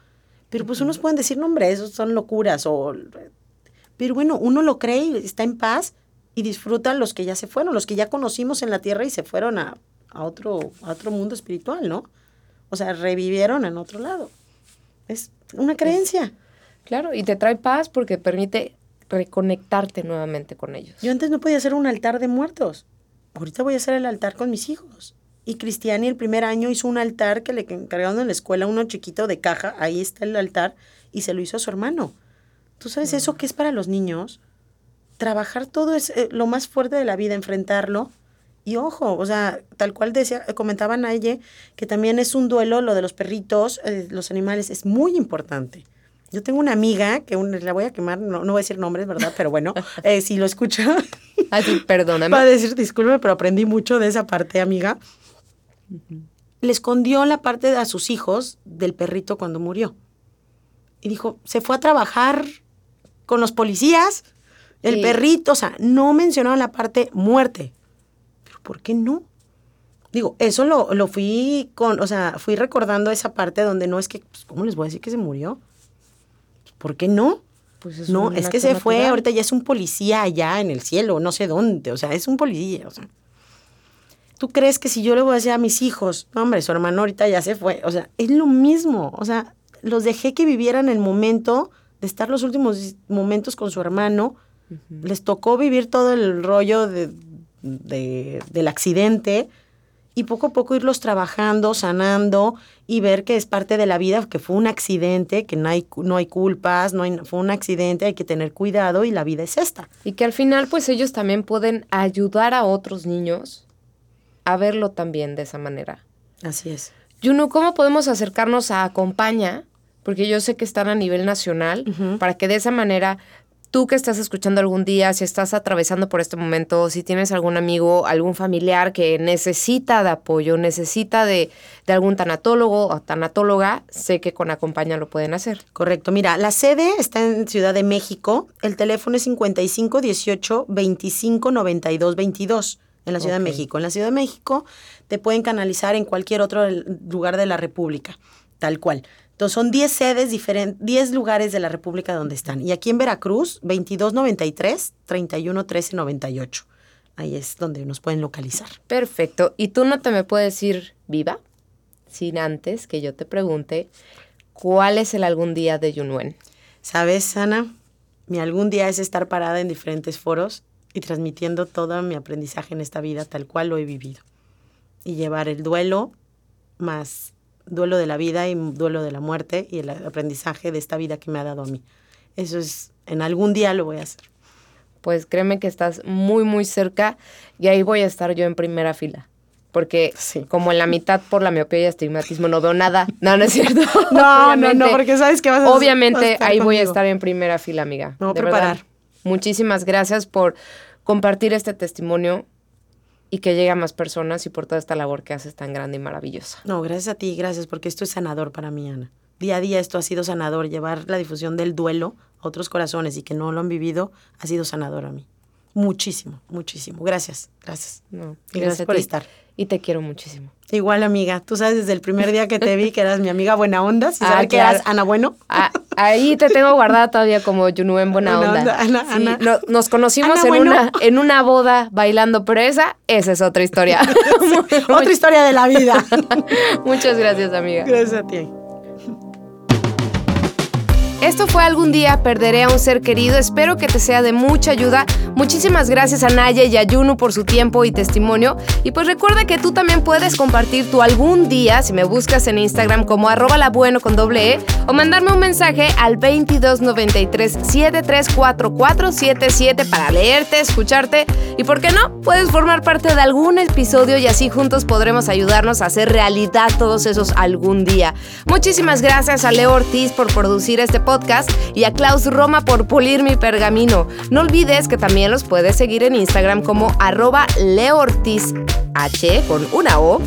Pero pues unos pueden decir, no, hombre, esos son locuras o... Pero bueno, uno lo cree y está en paz y disfruta los que ya se fueron, los que ya conocimos en la tierra y se fueron a, a otro, a otro mundo espiritual, ¿no? O sea, revivieron en otro lado. Es una creencia. Claro, y te trae paz porque permite reconectarte nuevamente con ellos. Yo antes no podía hacer un altar de muertos. Ahorita voy a hacer el altar con mis hijos. Y Cristiani el primer año hizo un altar que le encargaron en la escuela, uno chiquito de caja, ahí está el altar, y se lo hizo a su hermano. ¿Tú sabes eso que es para los niños? Trabajar todo es eh, lo más fuerte de la vida, enfrentarlo. Y ojo, o sea, tal cual decía, eh, comentaba Naye, que también es un duelo lo de los perritos, eh, los animales, es muy importante. Yo tengo una amiga que un- la voy a quemar, no, no voy a decir nombres, ¿verdad? Pero bueno, eh, si lo escucha, Así, perdóname. Va a decir, disculpe, pero aprendí mucho de esa parte, amiga. Le escondió la parte de a sus hijos del perrito cuando murió. Y dijo, se fue a trabajar con los policías, el Sí. perrito, o sea, no mencionaron la parte muerte. ¿Por qué no? Digo, eso lo, lo fui con, o sea, fui recordando esa parte donde no es que, pues, ¿cómo les voy a decir que se murió? ¿Por qué no? Pues es no, es que se fue, ahorita ya es un policía allá en el cielo, no sé dónde, o sea, es un policía, o sea. ¿Tú crees que si yo le voy a decir a mis hijos, no, hombre, su hermano ahorita ya se fue? O sea, es lo mismo, o sea, los dejé que vivieran el momento de estar los últimos momentos con su hermano, les tocó vivir todo el rollo de, de- del accidente y poco a poco irlos trabajando, sanando y ver que es parte de la vida, que fue un accidente, que no hay, no hay culpas, no hay, fue un accidente, hay que tener cuidado y la vida es esta. Y que al final, pues ellos también pueden ayudar a otros niños a verlo también de esa manera. Así es. Juno, ¿cómo podemos acercarnos a Acompaña? Porque yo sé que están a nivel nacional, para que de esa manera, tú que estás escuchando algún día, si estás atravesando por este momento, si tienes algún amigo, algún familiar que necesita de apoyo, necesita de, de algún tanatólogo o tanatóloga, sé que con Acompaña lo pueden hacer. Correcto. Mira, la sede está en Ciudad de México. El teléfono es 55 18 25 92 22 en la Ciudad de México. En la Ciudad de México te pueden canalizar en cualquier otro lugar de la República, tal cual. Entonces son 10 sedes diferentes, 10 lugares de la República donde están. Y aquí en Veracruz, 22 93 31 13 98. Ahí es donde nos pueden localizar. Perfecto. ¿Y tú no te me puedes ir viva sin antes que yo te pregunte cuál es el algún día de Yunuen? ¿Sabes, Ana? Mi algún día es estar parada en diferentes foros y transmitiendo todo mi aprendizaje en esta vida tal cual lo he vivido. Y llevar el duelo más duelo de la vida y duelo de la muerte y el aprendizaje de esta vida que me ha dado a mí. Eso es, en algún día lo voy a hacer. Pues créeme que estás muy, muy cerca y ahí voy a estar yo en primera fila. Porque Sí. como en la mitad por la miopía y astigmatismo no veo nada. No, no es cierto. No, no, no, porque sabes que vas a- vas Obviamente a estar ahí voy a conmigo. estar en primera fila, amiga. A De preparar. verdad, muchísimas gracias por compartir este testimonio y que llegue a más personas y por toda esta labor que haces tan grande y maravillosa. No, gracias a ti, gracias, porque esto es sanador para mí, Ana. Día a día esto ha sido sanador. Llevar la difusión del duelo a otros corazones y que no lo han vivido ha sido sanador a mí. Muchísimo, muchísimo. Gracias, gracias. No, Y gracias por estar. Y te quiero muchísimo. Igual, amiga. Tú sabes desde el primer día que te vi que eras mi amiga buena onda. Si Ah, sabes que eras Ana Bueno. Ah, ahí te tengo guardada todavía como Yunuen buena Buena onda. onda, Ana, Sí, Ana. no- nos conocimos Ana, en, bueno. una, en una boda bailando, pero esa, esa es otra historia. Otra historia de la vida. Muchas gracias, amiga. gracias a ti. Esto fue algún día perderé a un ser querido. Espero que te sea de mucha ayuda. Muchísimas gracias a Naya y a Yunu por su tiempo y testimonio. Y pues recuerda que tú también puedes compartir tu algún día si me buscas en Instagram como arroba la con doble E o mandarme un mensaje al 2293 734477 para leerte, escucharte y por qué no, puedes formar parte de algún episodio y así juntos podremos ayudarnos a hacer realidad todos esos algún día. Muchísimas gracias a Leo Ortiz por producir este podcast y a Klaus Roma por pulir mi pergamino. No olvides que también los puedes seguir en Instagram como arroba Leo Ortiz H con una O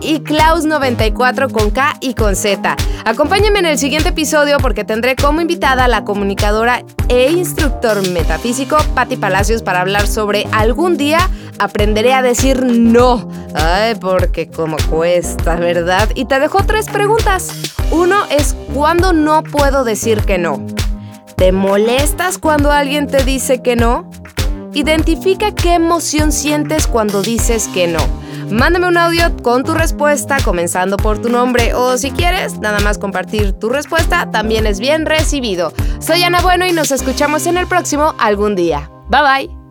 y Klaus94 con K y con Z. Acompáñenme en el siguiente episodio porque tendré como invitada a la comunicadora e instructor metafísico Patti Palacios para hablar sobre algún día aprenderé a decir no. Ay, porque como cuesta, ¿verdad? Y te dejo tres preguntas. Uno es ¿cuándo no puedo decir que no? ¿Te molestas cuando alguien te dice que no? Identifica qué emoción sientes cuando dices que no. Mándame un audio con tu respuesta, comenzando por tu nombre, o si quieres, nada más compartir tu respuesta, también es bien recibido. Soy Ana Bueno y nos escuchamos en el próximo algún día. Bye bye.